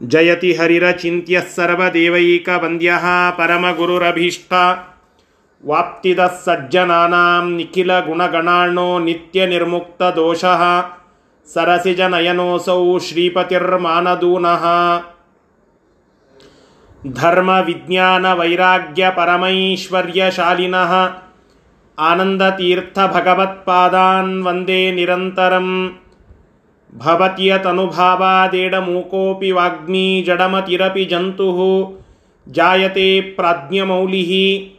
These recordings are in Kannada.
ಜಯತಿ ಹರಿರಚಿಂತ್ಯ ಸರ್ವದೇವೈಕ ವಂದ್ಯ ಪರಮಗುರುರಭೀಷ್ಟ ವಾಪ್ತಿದ ಸಜ್ಜನಾನಾಂ ನಿಖಿಲ ಗುಣಗಣಾಣೋ ನಿತ್ಯ ನಿರ್ಮುಕ್ತ ದೋಷಃ ಸರಸಿಜ ನಯನೋಸೌ ಶ್ರೀಪತಿರ್ಮಾನದೂನಃ ಧರ್ಮ ವಿಜ್ಞಾನ ವೈರಾಗ್ಯ ಪರಮೈಶ್ವರ್ಯಶಾಲಿನಃ ಆನಂದತೀರ್ಥ ಭಗವತ್ಪಾದಾನ್ ವಂದೇ ನಿರಂತರಂ भवत्यतनुभावादेडमूकोऽपि वाग्मी जडमतिरपि जन्तुः। जायते प्राज्ञमौलिः।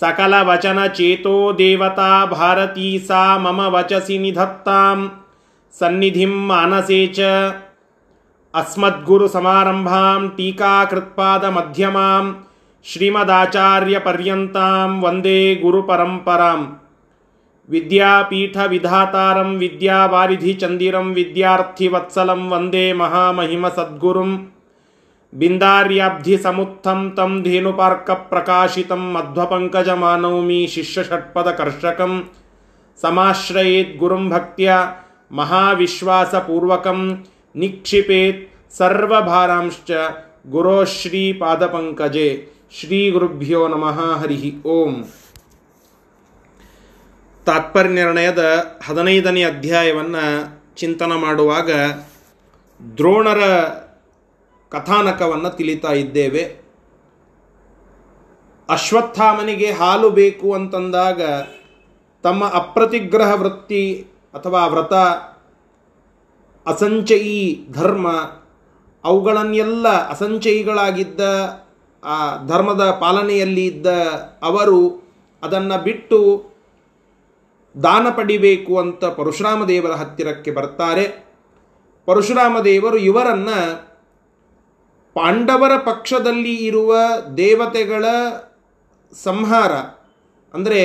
सकलवचनचेतो देवता भारती सा मम वचसि निधत्तां सन्निधिं मानसे च अस्मद्गुरुसमारम्भां टीकाकृत्पादमध्यमां श्रीमदाचार्यपर्यन्तां वंदे गुरुपरम्पराम्। विद्यापीठविधातारं विद्यावारिधिचन्दिरं विद्यार्थिवत्सलं वंदे महामहिमसद्गुरुं बिन्दार्याब्धिसमुत्थं तं धेनुपार्कप्रकाशितं मध्वपङ्कजमानौमि शिष्यषट्पदकर्षकं समाश्रयेद्गुरुं भक्त्या महाविश्वासपूर्वकं निक्षिपेत् सर्वभारांश्च गुरोः श्रीपादपङ्कजे। श्रीगुरुभ्यो नमः। हरिः ओम्। ತಾತ್ಪರ್ಯ ನಿರ್ಣಯದ ಹದಿನೈದನೇ ಅಧ್ಯಾಯವನ್ನು ಚಿಂತನೆ ಮಾಡುವಾಗ ದ್ರೋಣರ ಕಥಾನಕವನ್ನು ತಿಳಿತಾ ಇದ್ದೇವೆ. ಅಶ್ವತ್ಥಾಮನಿಗೆ ಹಾಲು ಬೇಕು ಅಂತಂದಾಗ ತಮ್ಮ ಅಪ್ರತಿಗ್ರಹ ವೃತ್ತಿ ಅಥವಾ ವ್ರತ, ಅಸಂಚಯಿ ಧರ್ಮ ಅವುಗಳನ್ನೆಲ್ಲ ಅಸಂಚಯಿಗಳಾಗಿದ್ದ ಆ ಧರ್ಮದ ಪಾಲನೆಯಲ್ಲಿ ಇದ್ದ ಅವರು ಅದನ್ನು ಬಿಟ್ಟು ದಾನ ಪಡಿಬೇಕು ಅಂತ ಪರಶುರಾಮ ದೇವರ ಹತ್ತಿರಕ್ಕೆ ಬರ್ತಾರೆ. ಪರಶುರಾಮ ದೇವರು ಇವರನ್ನು ಪಾಂಡವರ ಪಕ್ಷದಲ್ಲಿ ಇರುವ ದೇವತೆಗಳ ಸಂಹಾರ, ಅಂದರೆ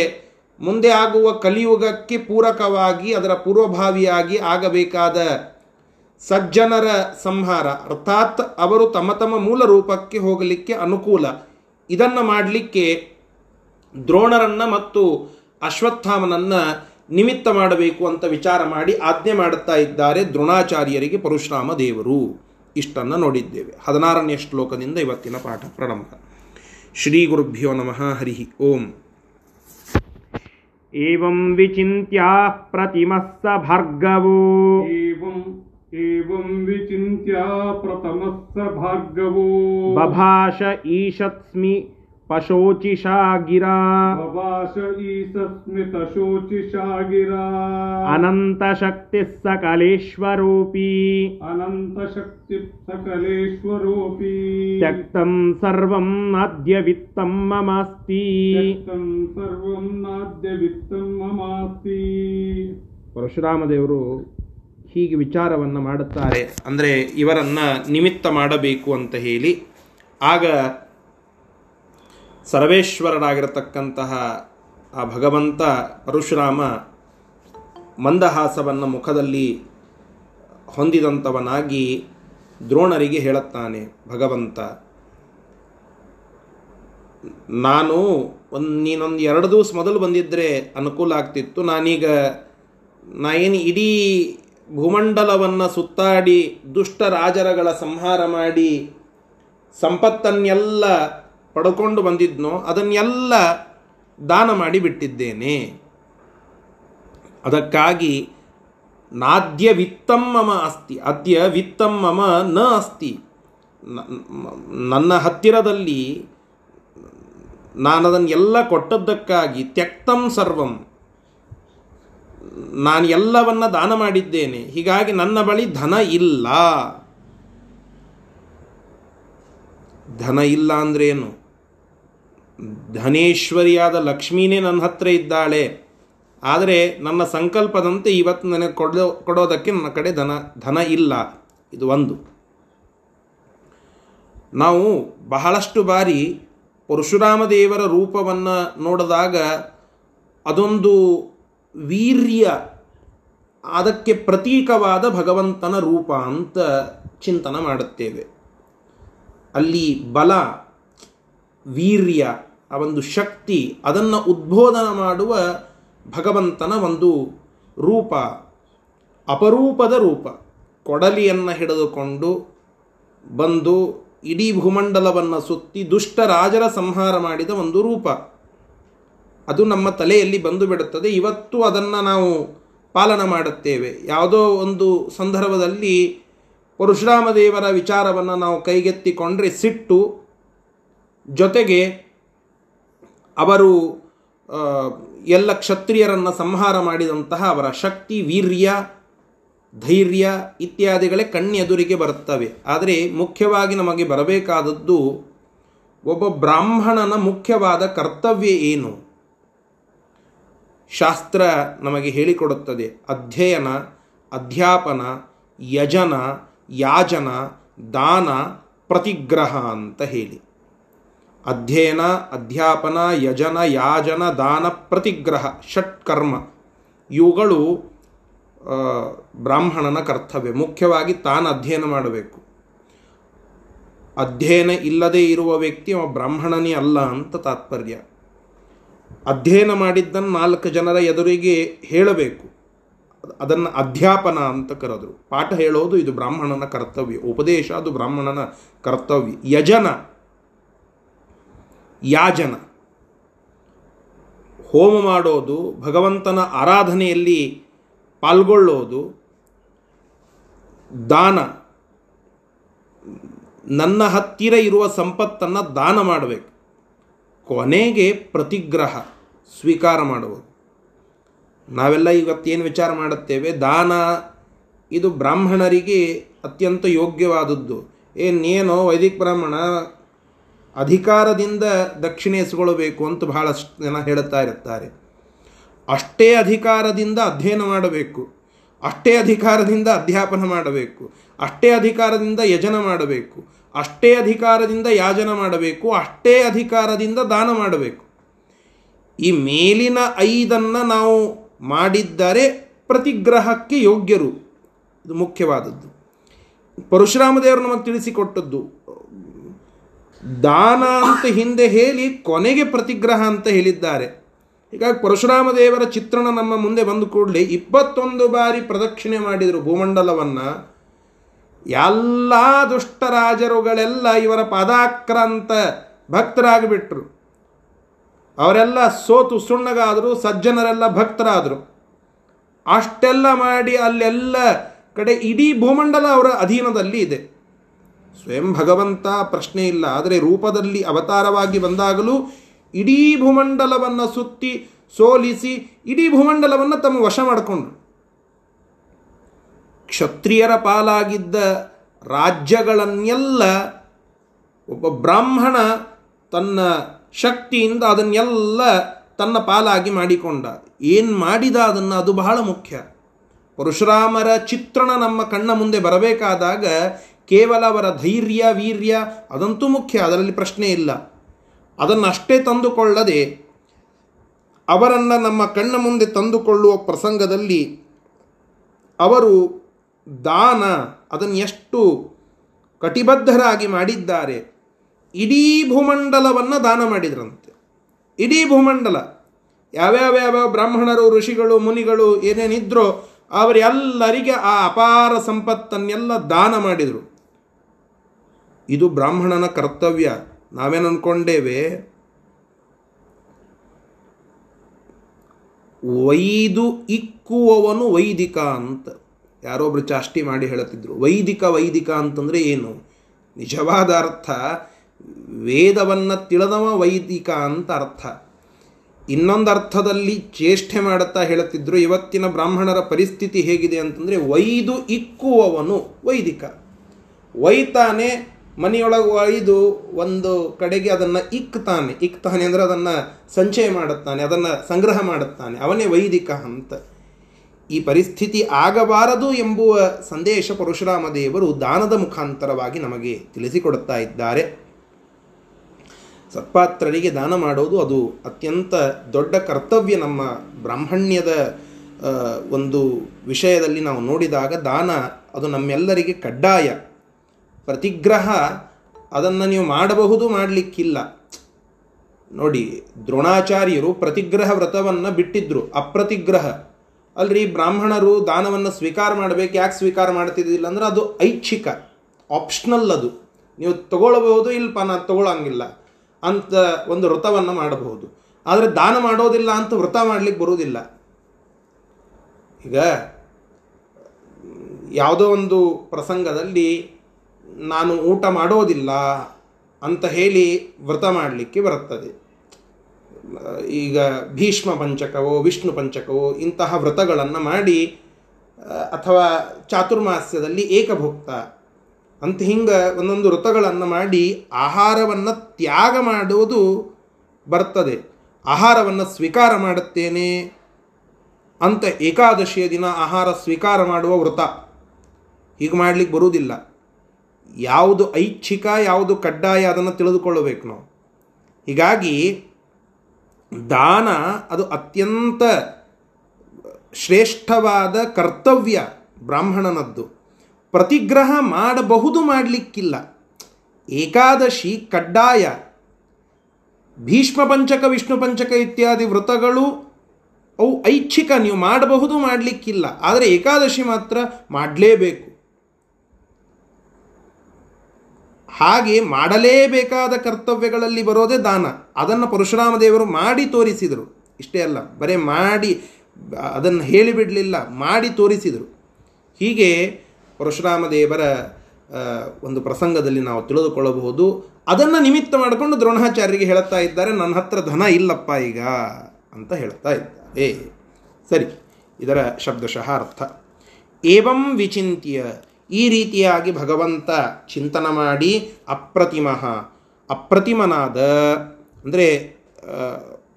ಮುಂದೆ ಆಗುವ ಕಲಿಯುಗಕ್ಕೆ ಪೂರಕವಾಗಿ ಅದರ ಪೂರ್ವಭಾವಿಯಾಗಿ ಆಗಬೇಕಾದ ಸಜ್ಜನರ ಸಂಹಾರ, ಅರ್ಥಾತ್ ಅವರು ತಮ್ಮ ತಮ್ಮ ಮೂಲ ರೂಪಕ್ಕೆ ಹೋಗಲಿಕ್ಕೆ ಅನುಕೂಲ. ಇದನ್ನು ಮಾಡಲಿಕ್ಕೆ ದ್ರೋಣರನ್ನು ಮತ್ತು ಅಶ್ವತ್ಥಾಮನನ್ನ ನಿಮಿತ್ತ ಮಾಡಬೇಕು ಅಂತ ವಿಚಾರ ಮಾಡಿ ಆಜ್ಞೆ ಮಾಡುತ್ತಾ ಇದ್ದಾರೆ ದ್ರೋಣಾಚಾರ್ಯರಿಗೆ ಪರಶುರಾಮ ದೇವರು. ಇಷ್ಟನ್ನು ನೋಡಿದ್ದೇವೆ. ಹದಿನಾರನೆಯ ಶ್ಲೋಕದಿಂದ ಇವತ್ತಿನ ಪಾಠ ಪ್ರಾರಂಭ. ಶ್ರೀ ಗುರುಭ್ಯೋ ನಮಃ. ಹರಿ ಓಂ. ಏವಂ ವಿಚಿತ್ಯ ಪ್ರತಿಮಃ ಸ ಭಾರ್ಗವೋ. ಏವಂ ಏವಂ ವಿಚಿಂತ್ಯ ಭಾರ್ಗವೋ. ಬಭಾಷ ಈಶತ್ಸ್ಮಿ ಪಶೋಚಿಷಾ ಗಿರಾ भवाश ईसस्मितशोचिषा गिरा अनन्तशक्तिः सकलेश्वरोऽपि अनन्तशक्तिः सकलेश्वरोऽपि त्यक्तं सर्वं नाद्य वित्तं ममास्ति त्यक्तं सर्वं नाद्य वित्तं ममास्ति ಪರಶುರಾಮ ದೇವರು ಹೀಗೆ ವಿಚಾರವನ್ನು ಮಾಡುತ್ತಾರೆ ಅಂದರೆ ಇವರನ್ನ ನಿಮಿತ್ತ ಮಾಡಬೇಕು ಅಂತ ಹೇಳಿ ಆಗ ಸರ್ವೇಶ್ವರರಾಗಿರತಕ್ಕಂತಹ ಆ ಭಗವಂತ ಪರಶುರಾಮ ಮಂದಹಾಸವನ್ನು ಮುಖದಲ್ಲಿ ಹೊಂದಿದಂಥವನಾಗಿ ದ್ರೋಣರಿಗೆ ಹೇಳುತ್ತಾನೆ, ಭಗವಂತ. ನಾನು ಒಂದು, ನೀನೊಂದು ಎರಡು ದಿವಸ ಮೊದಲು ಬಂದಿದ್ದರೆ ಅನುಕೂಲ ಆಗ್ತಿತ್ತು. ನಾನೀಗ, ನಾ ಏನು ಇಡೀ ಭೂಮಂಡಲವನ್ನು ಸುತ್ತಾಡಿ ದುಷ್ಟ ರಾಜರಗಳ ಸಂಹಾರ ಮಾಡಿ, ಸಂಪತ್ತನ್ನೆಲ್ಲ ಪಡ್ಕೊಂಡು ಬಂದಿದ್ನೋ, ಅದನ್ನೆಲ್ಲ ದಾನ ಮಾಡಿ ಬಿಟ್ಟಿದ್ದೇನೆ. ಅದಕ್ಕಾಗಿ ನಾದ್ಯ ವಿತ್ತಂ ಮಮ ಅಸ್ತಿ, ಅದ್ಯ ವಿತ್ತಂ ಮಮ ನ ಅಸ್ತಿ. ನನ್ನ ಹತ್ತಿರದಲ್ಲಿ ನಾನು ಅದನ್ನೆಲ್ಲ ಕೊಟ್ಟದ್ದಕ್ಕಾಗಿ ತ್ಯಕ್ತಂ ಸರ್ವಂ. ನಾನು ಎಲ್ಲವನ್ನ ದಾನ ಮಾಡಿದ್ದೇನೆ, ಹೀಗಾಗಿ ನನ್ನ ಬಳಿ ಧನ ಇಲ್ಲ. ಧನ ಇಲ್ಲ ಅಂದ್ರೇನು? ಧನೇಶ್ವರಿಯಾದ ಲಕ್ಷ್ಮೀನೇ ನನ್ನ ಹತ್ರ ಇದ್ದಾಳೆ. ಆದರೆ ನನ್ನ ಸಂಕಲ್ಪದಂತೆ ಇವತ್ತು ನನಗೆ ಕೊಡೋ, ಕೊಡೋದಕ್ಕೆ ನನ್ನ ಕಡೆ ಧನ ಧನ ಇಲ್ಲ. ಇದು ಒಂದು. ನಾವು ಬಹಳಷ್ಟು ಬಾರಿ ಪರಶುರಾಮ ದೇವರ ರೂಪವನ್ನು ನೋಡಿದಾಗ ಅದೊಂದು ವೀರ್ಯ, ಅದಕ್ಕೆ ಪ್ರತೀಕವಾದ ಭಗವಂತನ ರೂಪ ಅಂತ ಚಿಂತನೆ ಮಾಡುತ್ತೇವೆ. ಅಲ್ಲಿ ಬಲ ವೀರ್ಯ, ಆ ಒಂದು ಶಕ್ತಿ, ಅದನ್ನು ಉದ್ಬೋಧನ ಮಾಡುವ ಭಗವಂತನ ಒಂದು ರೂಪ, ಅಪರೂಪದ ರೂಪ. ಕೊಡಲಿಯನ್ನು ಹಿಡಿದುಕೊಂಡು ಬಂದು ಇಡೀ ಭೂಮಂಡಲವನ್ನು ಸುತ್ತಿ ದುಷ್ಟ ರಾಜರ ಸಂಹಾರ ಮಾಡಿದ ಒಂದು ರೂಪ. ಅದು ನಮ್ಮ ತಲೆಯಲ್ಲಿ ಬಂದು ಬಿಡುತ್ತದೆ. ಇವತ್ತು ಅದನ್ನು ನಾವು ಪಾಲನ ಮಾಡುತ್ತೇವೆ. ಯಾವುದೋ ಒಂದು ಸಂದರ್ಭದಲ್ಲಿ ಪರಶುರಾಮ ದೇವರ ವಿಚಾರವನ್ನು ನಾವು ಕೈಗೆತ್ತಿಕೊಂಡ್ರೆ ಸಿಟ್ಟು ಜೊತೆಗೆ ಅವರು ಎಲ್ಲ ಕ್ಷತ್ರಿಯರನ್ನು ಸಂಹಾರ ಮಾಡಿದಂತಹ ಅವರ ಶಕ್ತಿ, ವೀರ್ಯ, ಧೈರ್ಯ ಇತ್ಯಾದಿಗಳೇ ಕಣ್ಣೆದುರಿಗೆ ಬರುತ್ತವೆ. ಆದರೆ ಮುಖ್ಯವಾಗಿ ನಮಗೆ ಬರಬೇಕಾದದ್ದು ಒಬ್ಬ ಬ್ರಾಹ್ಮಣನ ಮುಖ್ಯವಾದ ಕರ್ತವ್ಯ ಏನು? ಶಾಸ್ತ್ರ ನಮಗೆ ಹೇಳಿಕೊಡುತ್ತದೆ. ಅಧ್ಯಯನ, ಅಧ್ಯಾಪನ, ಯಜನ, ಯಾಜನ, ದಾನ, ಪ್ರತಿಗ್ರಹ ಅಂತ ಹೇಳಿ. ಅಧ್ಯಯನ, ಅಧ್ಯಾಪನ, ಯಜನ, ಯಾಜನ, ದಾನ, ಪ್ರತಿಗ್ರಹ, ಷಟ್ಕರ್ಮ ಇವುಗಳು ಬ್ರಾಹ್ಮಣನ ಕರ್ತವ್ಯ. ಮುಖ್ಯವಾಗಿ ತಾನು ಅಧ್ಯಯನ ಮಾಡಬೇಕು. ಅಧ್ಯಯನ ಇಲ್ಲದೆ ಇರುವ ವ್ಯಕ್ತಿ ಅವ ಬ್ರಾಹ್ಮಣನೇ ಅಲ್ಲ ಅಂತ ತಾತ್ಪರ್ಯ. ಅಧ್ಯಯನ ಮಾಡಿದ್ದನ್ನು ನಾಲ್ಕು ಜನರ ಎದುರಿಗೆ ಹೇಳಬೇಕು. ಅದನ್ನು ಅಧ್ಯಾಪನ ಅಂತ ಕರೆದರು. ಪಾಠ ಹೇಳೋದು ಇದು ಬ್ರಾಹ್ಮಣನ ಕರ್ತವ್ಯ. ಉಪದೇಶ ಅದು ಬ್ರಾಹ್ಮಣನ ಕರ್ತವ್ಯ. ಯಜನ ಯಾಜನ. ಹೋಮ ಮಾಡೋದು, ಭಗವಂತನ ಆರಾಧನೆಯಲ್ಲಿ ಪಾಲ್ಗೊಳ್ಳೋದು, ದಾನ. ನನ್ನ ಹತ್ತಿರ ಇರುವ ಸಂಪತ್ತನ್ನು ದಾನ ಮಾಡಬೇಕು. ಕೊನೆಗೆ ಪ್ರತಿಗ್ರಹ, ಸ್ವೀಕಾರ ಮಾಡುವುದು. ನಾವೆಲ್ಲ ಇವತ್ತೇನು ವಿಚಾರ ಮಾಡುತ್ತೇವೆ? ದಾನ, ಇದು ಬ್ರಾಹ್ಮಣರಿಗೆ ಅತ್ಯಂತ ಯೋಗ್ಯವಾದದ್ದು. ಏನೇನೋ ವೈದಿಕ ಬ್ರಾಹ್ಮಣ ಅಧಿಕಾರದಿಂದ ದಕ್ಷಿಣ ಎಸ್ಕೊಳ್ಬೇಕು ಅಂತ ಬಹಳಷ್ಟು ಜನ ಹೇಳುತ್ತಾ ಇರುತ್ತಾರೆ ಅಷ್ಟೇ ಅಧಿಕಾರದಿಂದ ಅಧ್ಯಯನ ಮಾಡಬೇಕು. ಅಷ್ಟೇ ಅಧಿಕಾರದಿಂದ ಅಧ್ಯಾಪನ ಮಾಡಬೇಕು. ಅಷ್ಟೇ ಅಧಿಕಾರದಿಂದ ಯಜನ ಮಾಡಬೇಕು. ಅಷ್ಟೇ ಅಧಿಕಾರದಿಂದ ಯಾಜನ ಮಾಡಬೇಕು. ಅಷ್ಟೇ ಅಧಿಕಾರದಿಂದ ದಾನ ಮಾಡಬೇಕು. ಈ ಮೇಲಿನ ಐದನ್ನು ನಾವು ಮಾಡಿದ್ದರೆ ಪ್ರತಿಗ್ರಹಕ್ಕೆ ಯೋಗ್ಯರು. ಇದು ಮುಖ್ಯವಾದದ್ದು. ಪರಶುರಾಮ ದೇವರು ನಮಗೆ ತಿಳಿಸಿಕೊಟ್ಟದ್ದು. ದಾನ ಅಂತ ಹಿಂದೆ ಹೇಳಿ ಕೊನೆಗೆ ಪ್ರತಿಗ್ರಹ ಅಂತ ಹೇಳಿದ್ದಾರೆ. ಹೀಗಾಗಿ ಪರಶುರಾಮ ದೇವರ ಚಿತ್ರಣ ನಮ್ಮ ಮುಂದೆ ಬಂದು ಕೂಡಲೇ ಇಪ್ಪತ್ತೊಂದು ಬಾರಿ ಪ್ರದಕ್ಷಿಣೆ ಮಾಡಿದರು ಭೂಮಂಡಲವನ್ನು. ಎಲ್ಲ ದುಷ್ಟರಾಜರುಗಳೆಲ್ಲ ಇವರ ಪಾದಾಕ್ರಾಂತ ಭಕ್ತರಾಗಿಬಿಟ್ರು. ಅವರೆಲ್ಲ ಸೋತು ಸುಣ್ಣಗಾದರು, ಸಜ್ಜನರೆಲ್ಲ ಭಕ್ತರಾದರು. ಅಷ್ಟೆಲ್ಲ ಮಾಡಿ ಅಲ್ಲೆಲ್ಲ ಕಡೆ ಇಡೀ ಭೂಮಂಡಲ ಅವರ ಅಧೀನದಲ್ಲಿ ಇದೆ. ಸ್ವಯಂ ಭಗವಂತ ಪ್ರಶ್ನೆ ಇಲ್ಲ. ಆದರೆ ರೂಪದಲ್ಲಿ ಅವತಾರವಾಗಿ ಬಂದಾಗಲೂ ಇಡೀ ಭೂಮಂಡಲವನ್ನು ಸುತ್ತಿ, ಸೋಲಿಸಿ, ಇಡೀ ಭೂಮಂಡಲವನ್ನು ತಮ್ಮ ವಶ ಮಾಡಿಕೊಂಡ್ರು. ಕ್ಷತ್ರಿಯರ ಪಾಲಾಗಿದ್ದ ರಾಜ್ಯಗಳನ್ನೆಲ್ಲ ಒಬ್ಬ ಬ್ರಾಹ್ಮಣ ತನ್ನ ಶಕ್ತಿಯಿಂದ ಅದನ್ನೆಲ್ಲ ತನ್ನ ಪಾಲಾಗಿ ಮಾಡಿಕೊಂಡ. ಏನು ಮಾಡಿದ ಅದನ್ನು ಅದು ಬಹಳ ಮುಖ್ಯ. ಪರಶುರಾಮರ ಚಿತ್ರಣ ನಮ್ಮ ಕಣ್ಣ ಮುಂದೆ ಬರಬೇಕಾದಾಗ ಕೇವಲ ಅವರ ಧೈರ್ಯ, ವೀರ್ಯ, ಅದಂತೂ ಮುಖ್ಯ, ಅದರಲ್ಲಿ ಪ್ರಶ್ನೆ ಇಲ್ಲ. ಅದನ್ನಷ್ಟೇ ತಂದುಕೊಳ್ಳದೆ ಅವರನ್ನು ನಮ್ಮ ಕಣ್ಣ ಮುಂದೆ ತಂದುಕೊಳ್ಳುವ ಪ್ರಸಂಗದಲ್ಲಿ ಅವರು ದಾನ ಅದನ್ನು ಎಷ್ಟು ಕಟಿಬದ್ಧರಾಗಿ ಮಾಡಿದ್ದಾರೆ. ಇಡೀ ಭೂಮಂಡಲವನ್ನು ದಾನ ಮಾಡಿದ್ರಂತೆ. ಇಡೀ ಭೂಮಂಡಲ. ಯಾವ್ಯಾವ ಯಾವ್ಯಾವ ಬ್ರಾಹ್ಮಣರು, ಋಷಿಗಳು, ಮುನಿಗಳು ಏನೇನಿದ್ರೋ ಅವರೆಲ್ಲರಿಗೆ ಆ ಅಪಾರ ಸಂಪತ್ತನ್ನೆಲ್ಲ ದಾನ ಮಾಡಿದರು. ಇದು ಬ್ರಾಹ್ಮಣನ ಕರ್ತವ್ಯ. ನಾವೇನು ಅನ್ಕೊಂಡೇವೆ? ವೈದು ಇಕ್ಕುವವನು ವೈದಿಕ ಅಂತ. ಯಾರೊಬ್ರು ಚಾಷ್ಟಿ ಮಾಡಿ ಹೇಳುತ್ತಿದ್ರು. ವೈದಿಕ ವೈದಿಕ ಅಂತಂದರೆ ಏನು? ನಿಜವಾದ ಅರ್ಥ, ವೇದವನ್ನು ತಿಳಿದವ ವೈದಿಕ ಅಂತ ಅರ್ಥ. ಇನ್ನೊಂದು ಅರ್ಥದಲ್ಲಿ ಚೇಷ್ಟೆ ಮಾಡುತ್ತಾ ಹೇಳುತ್ತಿದ್ದರು ಇವತ್ತಿನ ಬ್ರಾಹ್ಮಣರ ಪರಿಸ್ಥಿತಿ ಹೇಗಿದೆ ಅಂತಂದರೆ ವೈದು ಇಕ್ಕುವವನು ವೈದಿಕ. ಒಯ್ತಾನೆ ಮನೆಯೊಳಗೆ ಒಯ್ದು ಒಂದು ಕಡೆಗೆ ಅದನ್ನು ಇಕ್ತಾನೆ. ಇಕ್ತಾನೆ ಅಂದರೆ ಅದನ್ನು ಸಂಚಯ ಮಾಡುತ್ತಾನೆ, ಅದನ್ನು ಸಂಗ್ರಹ ಮಾಡುತ್ತಾನೆ. ಅವನೇ ವೈದಿಕ ಅಂತ ಈ ಪರಿಸ್ಥಿತಿ ಆಗಬಾರದು ಎಂಬುವ ಸಂದೇಶ ಪರಶುರಾಮ ದೇವರು ದಾನದ ಮುಖಾಂತರವಾಗಿ ನಮಗೆ ತಿಳಿಸಿಕೊಡುತ್ತಾ ಇದ್ದಾರೆ. ಸತ್ಪಾತ್ರರಿಗೆ ದಾನ ಮಾಡೋದು ಅದು ಅತ್ಯಂತ ದೊಡ್ಡ ಕರ್ತವ್ಯ. ನಮ್ಮ ಬ್ರಾಹ್ಮಣ್ಯದ ಒಂದು ವಿಷಯದಲ್ಲಿ ನಾವು ನೋಡಿದಾಗ ದಾನ ಅದು ನಮ್ಮೆಲ್ಲರಿಗೆ ಕಡ್ಡಾಯ. ಪ್ರತಿಗ್ರಹ ಅದನ್ನು ನೀವು ಮಾಡಬಹುದು, ಮಾಡಲಿಕ್ಕಿಲ್ಲ. ನೋಡಿ, ದ್ರೋಣಾಚಾರ್ಯರು ಪ್ರತಿಗ್ರಹ ವ್ರತವನ್ನು ಬಿಟ್ಟಿದ್ರು, ಅಪ್ರತಿಗ್ರಹ. ಅಲ್ರಿ, ಬ್ರಾಹ್ಮಣರು ದಾನವನ್ನು ಸ್ವೀಕಾರ ಮಾಡಬೇಕು, ಯಾಕೆ ಸ್ವೀಕಾರ ಮಾಡ್ತಿದ್ದಿಲ್ಲ ಅಂದ್ರೆ ಅದು ಐಚ್ಛಿಕ ಆಪ್ಷನಲ್ ಅದು. ನೀವು ತಗೊಳ್ಬಹುದು ಇಲ್ಲಪ್ಪ ನಾನು ತಗೊಳ್ಳಂಗಿಲ್ಲ ಅಂತ ಒಂದು ವ್ರತವನ್ನು ಮಾಡಬಹುದು. ಆದರೆ ದಾನ ಮಾಡೋದಿಲ್ಲ ಅಂತ ವ್ರತ ಮಾಡಲಿಕ್ಕೆ ಬರುವುದಿಲ್ಲ ಈಗ ಯಾವುದೋ ಒಂದು ಪ್ರಸಂಗದಲ್ಲಿ ನಾನು ಊಟ ಮಾಡೋದಿಲ್ಲ ಅಂತ ಹೇಳಿ ವ್ರತ ಮಾಡಲಿಕ್ಕೆ ಬರುತ್ತದೆ. ಈಗ ಭೀಷ್ಮ ಪಂಚಕವೋ, ವಿಷ್ಣು ಪಂಚಕವೋ ಇಂತಹ ವ್ರತಗಳನ್ನು ಮಾಡಿ, ಅಥವಾ ಚಾತುರ್ಮಾಸ್ಯದಲ್ಲಿ ಏಕಭುಕ್ತ ಅಂತ ಹಿಂಗೆ ಒಂದೊಂದು ವ್ರತಗಳನ್ನು ಮಾಡಿ ಆಹಾರವನ್ನು ತ್ಯಾಗ ಮಾಡುವುದು ಬರ್ತದೆ. ಆಹಾರವನ್ನು ಸ್ವೀಕಾರ ಮಾಡುತ್ತೇನೆ ಅಂತ ಏಕಾದಶಿಯ ದಿನ ಆಹಾರ ಸ್ವೀಕಾರ ಮಾಡುವ ವ್ರತ. ಹೀಗೆ ಮಾಡಲಿಕ್ಕೆ ಬರುವುದಿಲ್ಲ. ಯಾವುದು ಐಚ್ಛಿಕ, ಯಾವುದು ಕಡ್ಡಾಯ ಅದನ್ನು ತಿಳಿದುಕೊಳ್ಳಬೇಕು ನಾವು. ಹೀಗಾಗಿ ದಾನ ಅದು ಅತ್ಯಂತ ಶ್ರೇಷ್ಠವಾದ ಕರ್ತವ್ಯ ಬ್ರಾಹ್ಮಣನದ್ದು. ಪ್ರತಿಗ್ರಹ ಮಾಡಬಹುದು ಮಾಡಲಿಕ್ಕಿಲ್ಲ. ಏಕಾದಶಿ ಕಡ್ಡಾಯ. ಭೀಷ್ಮ ಪಂಚಕ, ವಿಷ್ಣು ಪಂಚಕ ಇತ್ಯಾದಿ ವ್ರತಗಳು ಅವು ಐಚ್ಛಿಕ, ನೀವು ಮಾಡಬಹುದು ಮಾಡಲಿಕ್ಕಿಲ್ಲ. ಆದರೆ ಏಕಾದಶಿ ಮಾತ್ರ ಮಾಡಲೇಬೇಕು. ಹಾಗೆ ಮಾಡಲೇಬೇಕಾದ ಕರ್ತವ್ಯಗಳಲ್ಲಿ ಬರೋದೇ ದಾನ. ಅದನ್ನು ಪರಶುರಾಮ ದೇವರು ಮಾಡಿ ತೋರಿಸಿದರು. ಇಷ್ಟೇ ಅಲ್ಲ, ಬರೇ ಮಾಡಿ, ಅದನ್ನು ಹೇಳಿಬಿಡಲಿಲ್ಲ, ಮಾಡಿ ತೋರಿಸಿದರು. ಹೀಗೆ ಪರಶುರಾಮ ದೇವರ ಒಂದು ಪ್ರಸಂಗದಲ್ಲಿ ನಾವು ತಿಳಿದುಕೊಳ್ಳಬಹುದು. ಅದನ್ನು ನಿಮಿತ್ತ ಮಾಡಿಕೊಂಡು ದ್ರೋಣಾಚಾರ್ಯರಿಗೆ ಹೇಳುತ್ತಾ ಇದ್ದಾರೆ, ನನ್ನ ಹತ್ರ ಧನ ಇಲ್ಲಪ್ಪ ಈಗ ಅಂತ ಹೇಳ್ತಾ ಇದ್ದಾರೆ. ಸರಿ, ಇದರ ಶಬ್ದಶಃ ಅರ್ಥ. ಏವಂ ವಿಚಿಂತ್ಯ ಈ ರೀತಿಯಾಗಿ ಭಗವಂತ ಚಿಂತನ ಮಾಡಿ ಅಪ್ರತಿಮಃ, ಅಪ್ರತಿಮನಾದ, ಅಂದರೆ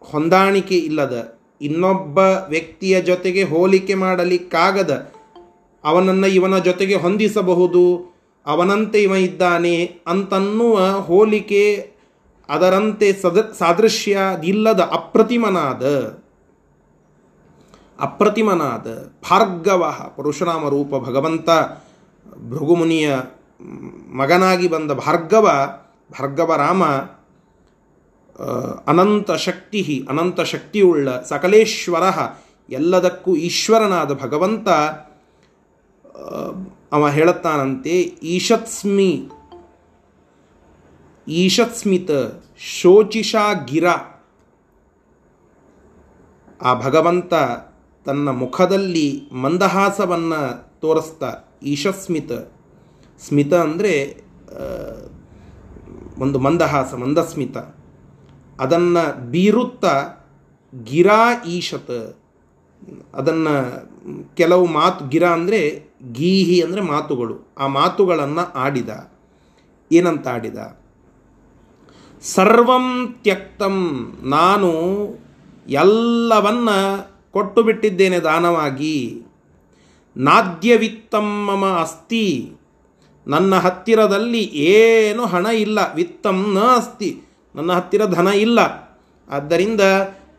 ಹೊಂದಾಣಿಕೆ ಇಲ್ಲದ, ಇನ್ನೊಬ್ಬ ವ್ಯಕ್ತಿಯ ಜೊತೆಗೆ ಹೋಲಿಕೆ ಮಾಡಲಿಕ್ಕಾಗದ, ಅವನನ್ನು ಇವನ ಜೊತೆಗೆ ಹೊಂದಿಸಬಹುದು, ಅವನಂತೆ ಇವ ಇದ್ದಾನೆ ಅಂತನ್ನುವ ಹೋಲಿಕೆ ಅದರಂತೆ ಸದ ಸಾದೃಶ್ಯ ಇಲ್ಲದ ಅಪ್ರತಿಮನಾದ ಅಪ್ರತಿಮನಾದ ಭಾರ್ಗವ ಪರಶುರಾಮ ರೂಪ ಭಗವಂತ ಭೃಗುಮುನಿಯ ಮಗನಾಗಿ ಬಂದ ಭಾರ್ಗವ ಭಾರ್ಗವ ರಾಮ ಆ, ಅನಂತ ಶಕ್ತಿ ಅನಂತ ಶಕ್ತಿಯುಳ್ಳ ಸಕಲೇಶ್ವರ ಎಲ್ಲದಕ್ಕೂ ಈಶ್ವರನಾದ ಭಗವಂತ ಅವ ಹೇಳುತ್ತಾನಂತೆ ಈಶತ್ಸ್ಮಿ ಈಶತ್ಸ್ಮಿತ ಶೋಚಿಷಾ ಗಿರ. ಆ ಭಗವಂತ ತನ್ನ ಮುಖದಲ್ಲಿ ಮಂದಹಾಸವನ್ನು ತೋರಿಸ್ತಾ ಈಶಸ್ಮಿತ. ಸ್ಮಿತ ಅಂದರೆ ಒಂದು ಮಂದಹಾಸ, ಮಂದಸ್ಮಿತ. ಅದನ್ನು ಬೀರುತ್ತಾ ಗಿರಾ ಈಶತ್. ಅದನ್ನು ಕೆಲವು ಮಾತು, ಗಿರ ಅಂದರೆ ಗೀಹಿ ಅಂದರೆ ಮಾತುಗಳು. ಆ ಮಾತುಗಳನ್ನು ಆಡಿದ. ಏನಂತ ಆಡಿದ ಸರ್ವಂ ತ್ಯಕ್ತಂ, ನಾನು ಎಲ್ಲವನ್ನ ಕೊಟ್ಟು ಬಿಟ್ಟಿದ್ದೇನೆ ದಾನವಾಗಿ. ನಾದ್ಯವಿತ್ತಂ ಮಮ ಅಸ್ತಿ. ನನ್ನ ಹತ್ತಿರದಲ್ಲಿ ಏನು ಹಣ ಇಲ್ಲ, ವಿತ್ತಂ ನ ಅಸ್ತಿ. ನನ್ನ ಹತ್ತಿರ ಧನ ಇಲ್ಲ. ಆದ್ದರಿಂದ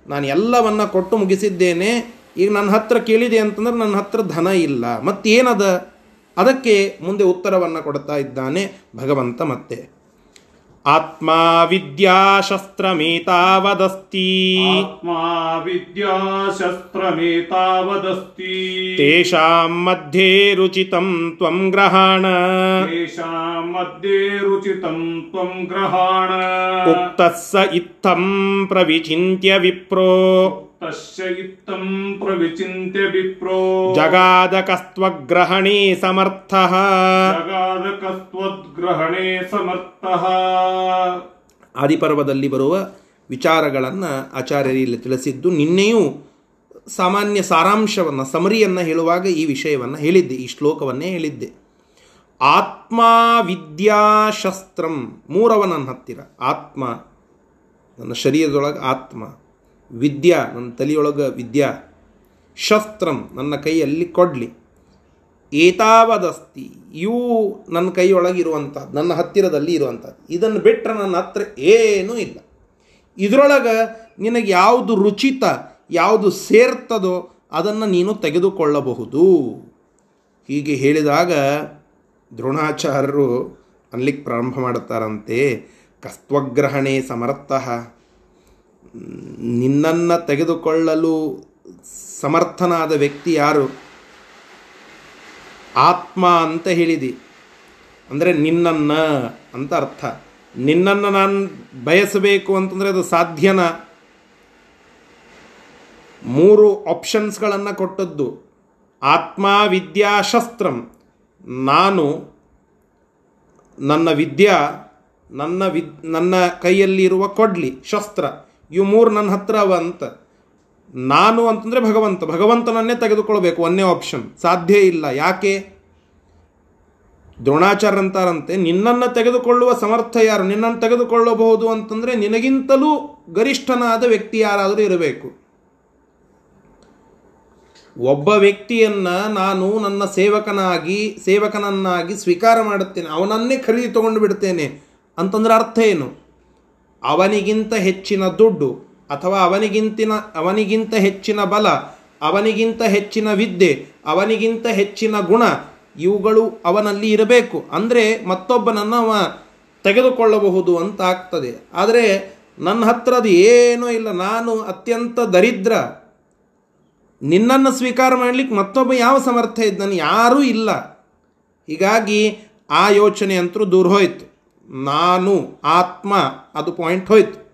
ನಾನು ಎಲ್ಲವನ್ನು ಕೊಟ್ಟು ಮುಗಿಸಿದ್ದೇನೆ. ಈಗ ನನ್ನ ಹತ್ರ ಕೇಳಿದೆ ಅಂತಂದ್ರೆ ನನ್ನ ಹತ್ರ ಧನ ಇಲ್ಲ. ಮತ್ತೇನದ? ಅದಕ್ಕೆ ಮುಂದೆ ಉತ್ತರವನ್ನು ಕೊಡ್ತಾ ಇದ್ದಾನೆ ಭಗವಂತ ಮತ್ತೆ. आत्मा विद्याशस्त्रमेतावदस्ति आत्मा विद्याशस्त्रमेतावदस्ति तेषां मध्ये रुचितं त्वं ग्रहाण तेषां मध्ये रुचितं त्वं ग्रहाण उक्तः स इत्थं प्रविचिन्त्य विप्रो ಪ್ರವಿಚಿಂತ್ಯ ವಿಪ್ರೋ ಜಗಾದಕಸ್ತ್ವಗ್ರಹಣೇ ಸಮರ್ಥಃ ಸಮರ್ಥಃ ಆದಿಪರ್ವದಲ್ಲಿ ಬರುವ ವಿಚಾರಗಳನ್ನು ಆಚಾರ್ಯರು ಇಲ್ಲಿ ತಿಳಿಸಿದ್ದು ನಿನ್ನೆಯೂ ಸಾಮಾನ್ಯ ಸಾರಾಂಶವನ್ನು ಸಮರಿಯನ್ನು ಹೇಳುವಾಗ ಈ ವಿಷಯವನ್ನು ಹೇಳಿದ್ದೆ ಈ ಶ್ಲೋಕವನ್ನೇ ಹೇಳಿದ್ದೆ. ಆತ್ಮ ವಿದ್ಯಾಶಸ್ತ್ರಂ ಮೂರವ ನನ್ನ ಹತ್ತಿರ. ಆತ್ಮ ನನ್ನ ಶರೀರದೊಳಗೆ ಆತ್ಮ. ವಿದ್ಯಾ, ನನ್ನ ತಲೆಯೊಳಗೆ ವಿದ್ಯಾ. ಶಸ್ತ್ರಂ ನನ್ನ ಕೈಯಲ್ಲಿ ಕೊಡಲಿ. ಏತಾವದಸ್ತಿ, ಇವು ನನ್ನ ಕೈಯೊಳಗಿರುವಂಥದ್ದು ನನ್ನ ಹತ್ತಿರದಲ್ಲಿ ಇರುವಂಥದ್ದು ಇದನ್ನು ಬಿಟ್ಟರೆ ನನ್ನ ಹತ್ರ ಏನೂ ಇಲ್ಲ. ಇದರೊಳಗೆ ನಿನಗೆ ಯಾವುದು ರುಚಿತ, ಯಾವುದು ಸೇರ್ತದೋ ಅದನ್ನು ನೀನು ತೆಗೆದುಕೊಳ್ಳಬಹುದು. ಹೀಗೆ ಹೇಳಿದಾಗ ದ್ರೋಣಾಚಾರ್ಯರು ಅನ್ಲಿಕ್ಕೆ ಪ್ರಾರಂಭ ಮಾಡುತ್ತಾರಂತೆ. ಕಸ್ತ್ವಗ್ರಹಣೆ ಸಮರ್ಥ. ನಿನ್ನನ್ನು ತೆಗೆದುಕೊಳ್ಳಲು ಸಮರ್ಥನಾದ ವ್ಯಕ್ತಿ ಯಾರು? ಆತ್ಮ ಅಂತ ಹೇಳಿದಿ. ಅಂದರೆ ನಿನ್ನನ್ನು ಅಂತ ಅರ್ಥ. ನಿನ್ನನ್ನು ನಾನು ಬಯಸಬೇಕು ಅಂತಂದರೆ ಅದು ಸಾಧ್ಯನ? ಮೂರು ಆಪ್ಷನ್ಸ್ಗಳನ್ನು ಕೊಟ್ಟದ್ದು. ಆತ್ಮ ವಿದ್ಯಾಶಸ್ತ್ರಂ ನಾನು ನನ್ನ ವಿದ್ಯಾ, ನನ್ನ ವಿದ್, ನನ್ನ ಕೈಯಲ್ಲಿರುವ ಕೊಡ್ಲಿ, ಶಸ್ತ್ರ. ಇವು ಮೂರು ನನ್ನ ಹತ್ರ ಅವ ಅಂತ. ನಾನು ಅಂತಂದರೆ ಭಗವಂತ. ಭಗವಂತನನ್ನೇ ತೆಗೆದುಕೊಳ್ಬೇಕು, ಒಂದೇ ಆಪ್ಷನ್ ಸಾಧ್ಯ ಇಲ್ಲ. ಯಾಕೆ? ದ್ರೋಣಾಚಾರ್ಯ ಅಂತಾರಂತೆ, ನಿನ್ನನ್ನು ತೆಗೆದುಕೊಳ್ಳುವ ಸಮರ್ಥ ಯಾರು? ನಿನ್ನನ್ನು ತೆಗೆದುಕೊಳ್ಳಬಹುದು ಅಂತಂದರೆ ನಿನಗಿಂತಲೂ ಗರಿಷ್ಠನಾದ ವ್ಯಕ್ತಿ ಯಾರಾದರೂ ಇರಬೇಕು. ಒಬ್ಬ ವ್ಯಕ್ತಿಯನ್ನ ನಾನು ನನ್ನ ಸೇವಕನಾಗಿ, ಸೇವಕನನ್ನಾಗಿ ಸ್ವೀಕಾರ ಮಾಡುತ್ತೇನೆ, ಅವನನ್ನೇ ಖರೀದಿ ತಗೊಂಡು ಬಿಡ್ತೇನೆ ಅಂತಂದ್ರೆ ಅರ್ಥ ಏನು? ಅವನಿಗಿಂತ ಹೆಚ್ಚಿನ ದುಡ್ಡು ಅಥವಾ ಅವನಿಗಿಂತಿನ, ಅವನಿಗಿಂತ ಹೆಚ್ಚಿನ ಬಲ, ಅವನಿಗಿಂತ ಹೆಚ್ಚಿನ ವಿದ್ಯೆ, ಅವನಿಗಿಂತ ಹೆಚ್ಚಿನ ಗುಣ, ಇವುಗಳು ಅವನಲ್ಲಿ ಇರಬೇಕು. ಅಂದರೆ ಮತ್ತೊಬ್ಬನನ್ನು ಅವ ತೆಗೆದುಕೊಳ್ಳಬಹುದು ಅಂತ ಆಗ್ತದೆ. ಆದರೆ ನನ್ನ ಹತ್ರ ಅದು ಏನೂ ಇಲ್ಲ. ನಾನು ಅತ್ಯಂತ ದರಿದ್ರ. ನಿನ್ನನ್ನು ಸ್ವೀಕಾರ ಮಾಡಲಿಕ್ಕೆ ಮತ್ತೊಬ್ಬ ಯಾವ ಸಮರ್ಥ ಇದ್ದಾನೆ? ಯಾರೂ ಇಲ್ಲ. ಹೀಗಾಗಿ ಆ ಯೋಚನೆ ಅಂತರೂ ದೂರ ಹೋಯ್ತು. ನಾನು, ಆತ್ಮ, ಅದು ಪಾಯಿಂಟ್ ಹೋಯ್ತು.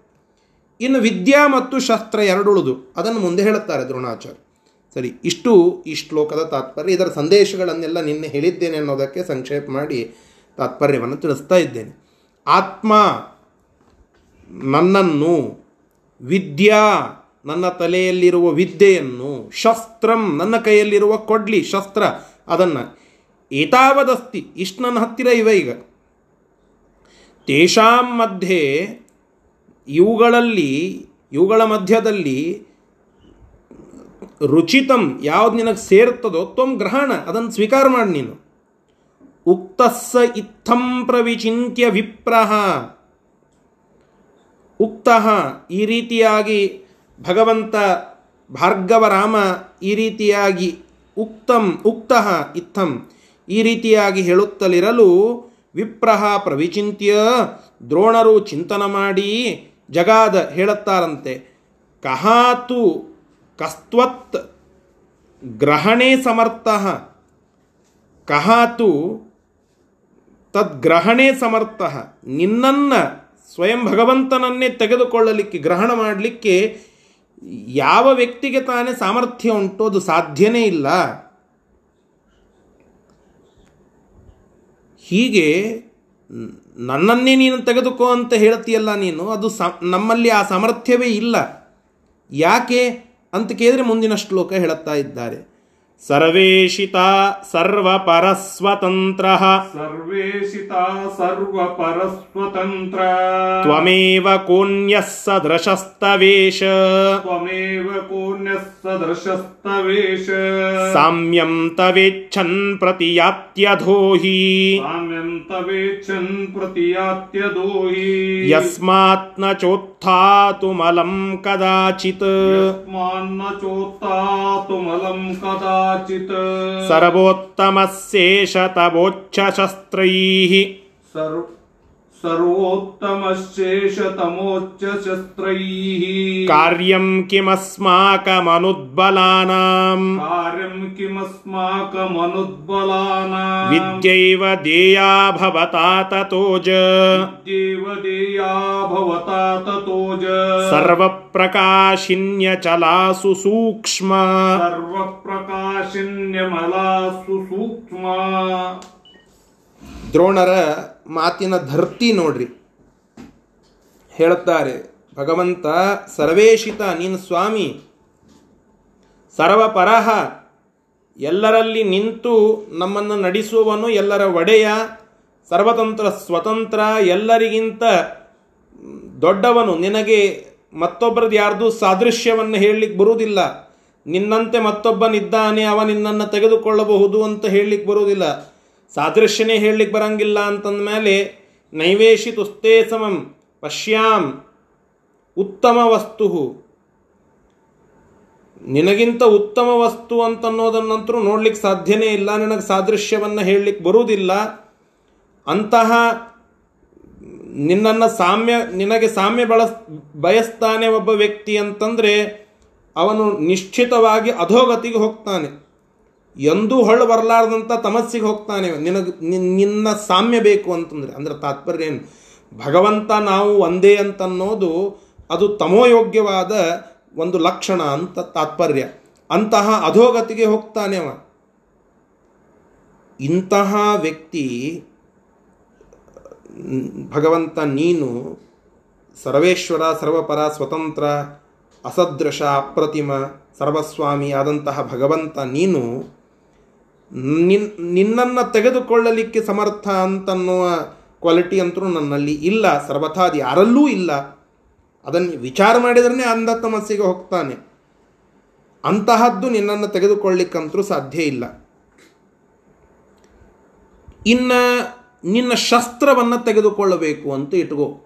ಇನ್ನು ವಿದ್ಯಾ ಮತ್ತು ಶಸ್ತ್ರ ಎರಡುಳುದು. ಅದನ್ನು ಮುಂದೆ ಹೇಳುತ್ತಾರೆ ದ್ರೋಣಾಚಾರ್ಯ. ಸರಿ, ಇಷ್ಟು ಈ ಶ್ಲೋಕದ ತಾತ್ಪರ್ಯ. ಇದರ ಸಂದೇಶಗಳನ್ನೆಲ್ಲ ನಿನ್ನೆ ಹೇಳಿದ್ದೇನೆ ಅನ್ನೋದಕ್ಕೆ ಸಂಕ್ಷೇಪ ಮಾಡಿ ತಾತ್ಪರ್ಯವನ್ನು ತಿಳಿಸ್ತಾ ಇದ್ದೇನೆ. ಆತ್ಮ, ನನ್ನನ್ನು, ವಿದ್ಯಾ, ನನ್ನ ತಲೆಯಲ್ಲಿರುವ ವಿದ್ಯೆಯನ್ನು, ಶಸ್ತ್ರಂ, ನನ್ನ ಕೈಯಲ್ಲಿರುವ ಕೊಡ್ಲಿ, ಶಸ್ತ್ರ, ಅದನ್ನು ಏತಾವದಸ್ತಿ, ಇಷ್ಟು ನನ್ನ ಹತ್ತಿರ ಇವೆ ಈಗ. ತೇಷಾಂ ಮಧ್ಯೆ ಇವುಗಳಲ್ಲಿ, ಇವುಗಳ ಮಧ್ಯದಲ್ಲಿ ರುಚಿತಂ ಯಾವ್ದು ನಿನಗೆ ಸೇರ್ತದೋ ತ್ವಂ ಗ್ರಹಣ ಅದನ್ನು ಸ್ವೀಕಾರ ಮಾಡಿ ನೀನು. ಉಕ್ತಸ್ಸ ಇತ್ತಂ ಪ್ರವಿಚಿಂತ್ಯ ವಿಪ್ರಹ. ಉಕ್ತಃ ಈ ರೀತಿಯಾಗಿ ಭಗವಂತ ಭಾರ್ಗವ ರಾಮ ಈ ರೀತಿಯಾಗಿ ಉಕ್ತಂ, ಉಕ್ತಃ ಇತ್ತಂ ಈ ರೀತಿಯಾಗಿ ಹೇಳುತ್ತಲಿರಲು ವಿಪ್ರಹ ಪ್ರವಿಚಿಂತ್ಯ, ದ್ರೋಣರು ಚಿಂತನ ಮಾಡಿ ಜಗಾದ ಹೇಳುತ್ತಾರಂತೆ ಕಹಾತು ಕಸ್ತ್ವತ್ ಗ್ರಹಣೇ ಸಮರ್ಥ ಕಹಾತು ತದ್ಗ್ರಹಣೆ ಸಮರ್ಥ, ನಿನ್ನನ್ನು ಸ್ವಯಂ ಭಗವಂತನನ್ನೇ ತೆಗೆದುಕೊಳ್ಳಲಿಕ್ಕೆ, ಗ್ರಹಣ ಮಾಡಲಿಕ್ಕೆ ಯಾವ ವ್ಯಕ್ತಿಗೆ ತಾನೇ ಸಾಮರ್ಥ್ಯ ಉಂಟು, ಅದು ಸಾಧ್ಯನೇ ಇಲ್ಲ. ಹೀಗೆ ನನ್ನನ್ನೇ ನೀನು ತೆಗೆದುಕೋ ಅಂತ ಹೇಳ್ತೀಯಲ್ಲ ನೀನು, ಅದು ಸ, ನಮ್ಮಲ್ಲಿ ಆ ಸಾಮರ್ಥ್ಯವೇ ಇಲ್ಲ. ಯಾಕೆ? ಅಂತ ಕೇಳಿದ್ರೆ ಮುಂದಿನ ಶ್ಲೋಕ ಹೇಳುತ್ತಾ ಇದ್ದಾರೆ. सर्वेशिता सर्वपरस्वतन्त्रः। सर्वेशिता त्वमेव सदृशस्तवेश। त्वमेव सदृशस्तवेश। साम्यं तवेच्छन् प्रतियात्यधोहि। साम्यं तवेच्छन् प्रतियात्यधोहि। यस्मात् न चोत् स्थातुमलं कदाचित् यस्मान्न चोत्थातुमलं कदाचित् सर्वोत्तमस्येष तवोच्छशस्त्रैः सर्व सर्वोत्तमश्चेषतमोच्च शस्त्रैः कार्यं किमस्माकमनुद्बलानाम् कार्यं किमस्माकमनुद्बलानाम् विद्यैव देया भवता ततोज विद्यैव देया भवता ततोज सर्वप्रकाशिन्यचलासु सूक्ष्मा सर्वप्रकाशिन्यमलासु सूक्ष्मा द्रोणर ಮಾತಿನ ಧರ್ತಿ ನೋಡ್ರಿ. ಹೇಳುತ್ತಾರೆ ಭಗವಂತ ಸರ್ವೇಶಿತ, ನೀನು ಸ್ವಾಮಿ. ಸರ್ವಪರಹ. ಎಲ್ಲರಲ್ಲಿ ನಿಂತು ನಮ್ಮನ್ನು ನಡೆಸುವವನು ಎಲ್ಲರ ಒಡೆಯ. ಸರ್ವತಂತ್ರ ಸ್ವತಂತ್ರ. ಎಲ್ಲರಿಗಿಂತ ದೊಡ್ಡವನು. ನಿನಗೆ ಮತ್ತೊಬ್ಬರದ್ದು ಯಾರ್ದೂ ಸಾದೃಶ್ಯವನ್ನು ಹೇಳಲಿಕ್ಕೆ ಬರುವುದಿಲ್ಲ. ನಿನ್ನಂತೆ ಮತ್ತೊಬ್ಬನಿದ್ದಾನೆ. ಅವ ನಿನ್ನನ್ನು ತೆಗೆದುಕೊಳ್ಳಬಹುದು ಅಂತ ಹೇಳಲಿಕ್ಕೆ ಬರುವುದಿಲ್ಲ. ಸಾದೃಶ್ಯನೇ ಹೇಳಲಿಕ್ಕೆ ಬರಂಗಿಲ್ಲ ಅಂತಂದ ಮೇಲೆ ನೈವೇಶಿ ತುಸ್ತೇ ಸಮಂ ಪಶ್ಯಾಂ ಉತ್ತಮ ವಸ್ತು. ನಿನಗಿಂತ ಉತ್ತಮ ವಸ್ತು ಅಂತನ್ನೋದನ್ನಂತರೂ ನೋಡ್ಲಿಕ್ಕೆ ಸಾಧ್ಯನೇ ಇಲ್ಲ, ನಿನಗೆ ಸಾದೃಶ್ಯವನ್ನು ಹೇಳಲಿಕ್ಕೆ ಬರುವುದಿಲ್ಲ. ಅಂತಹ ನಿನ್ನನ್ನು ಸಾಮ್ಯ, ನಿನಗೆ ಸಾಮ್ಯ ಬಳಸ್, ಬಯಸ್ತಾನೆ ಒಬ್ಬ ವ್ಯಕ್ತಿ ಅಂತಂದರೆ ಅವನು ನಿಶ್ಚಿತವಾಗಿ ಅಧೋಗತಿಗೆ ಹೋಗ್ತಾನೆ. ಎಂದೂ ಹೊಳ್ಳು ಬರಲಾರ್ದಂಥ ತಮಸ್ಸಿಗೆ ಹೋಗ್ತಾನೆ ನಿನಗೆ ನಿನ್ನ ಸಾಮ್ಯ ಬೇಕು ಅಂತಂದ್ರೆ, ಅಂದ್ರೆ ತಾತ್ಪರ್ಯ ಏನು? ಭಗವಂತ ನಾವು ಒಂದೇ ಅಂತನ್ನೋದು ಅದು ತಮೋಯೋಗ್ಯವಾದ ಒಂದು ಲಕ್ಷಣ ಅಂತ ತಾತ್ಪರ್ಯ. ಅಂತಹ ಅಧೋಗತಿಗೆ ಹೋಗ್ತಾನೆ ಅವ. ಇಂತಹ ವ್ಯಕ್ತಿ, ಭಗವಂತ ನೀನು ಸರ್ವೇಶ್ವರ, ಸರ್ವಪರ, ಸ್ವತಂತ್ರ, ಅಸದೃಶ, ಅಪ್ರತಿಮ, ಸರ್ವಸ್ವಾಮಿ ಆದಂತಹ ಭಗವಂತ ನೀನು ನಿನ್, ನಿನ್ನನ್ನು ತೆಗೆದುಕೊಳ್ಳಲಿಕ್ಕೆ ಸಮರ್ಥ ಅಂತನ್ನುವ ಕ್ವಾಲಿಟಿ ಅಂತೂ ನನ್ನಲ್ಲಿ ಇಲ್ಲ. ಸರ್ವಥಾ ಯಾರಲ್ಲೂ ಇಲ್ಲ. ಅದನ್ನು ವಿಚಾರ ಮಾಡಿದ್ರೆ ಅಂಧ ತಮಸ್ಸಿಗೆ ಹೋಗ್ತಾನೆ. ಅಂತಹದ್ದು ನಿನ್ನನ್ನು ತೆಗೆದುಕೊಳ್ಳಿಕ್ಕಂತೂ ಸಾಧ್ಯ ಇಲ್ಲ. ಇನ್ನು ನಿನ್ನ ಶಸ್ತ್ರವನ್ನು ತೆಗೆದುಕೊಳ್ಳಬೇಕು ಅಂತ ಇಟ್ಕೋ.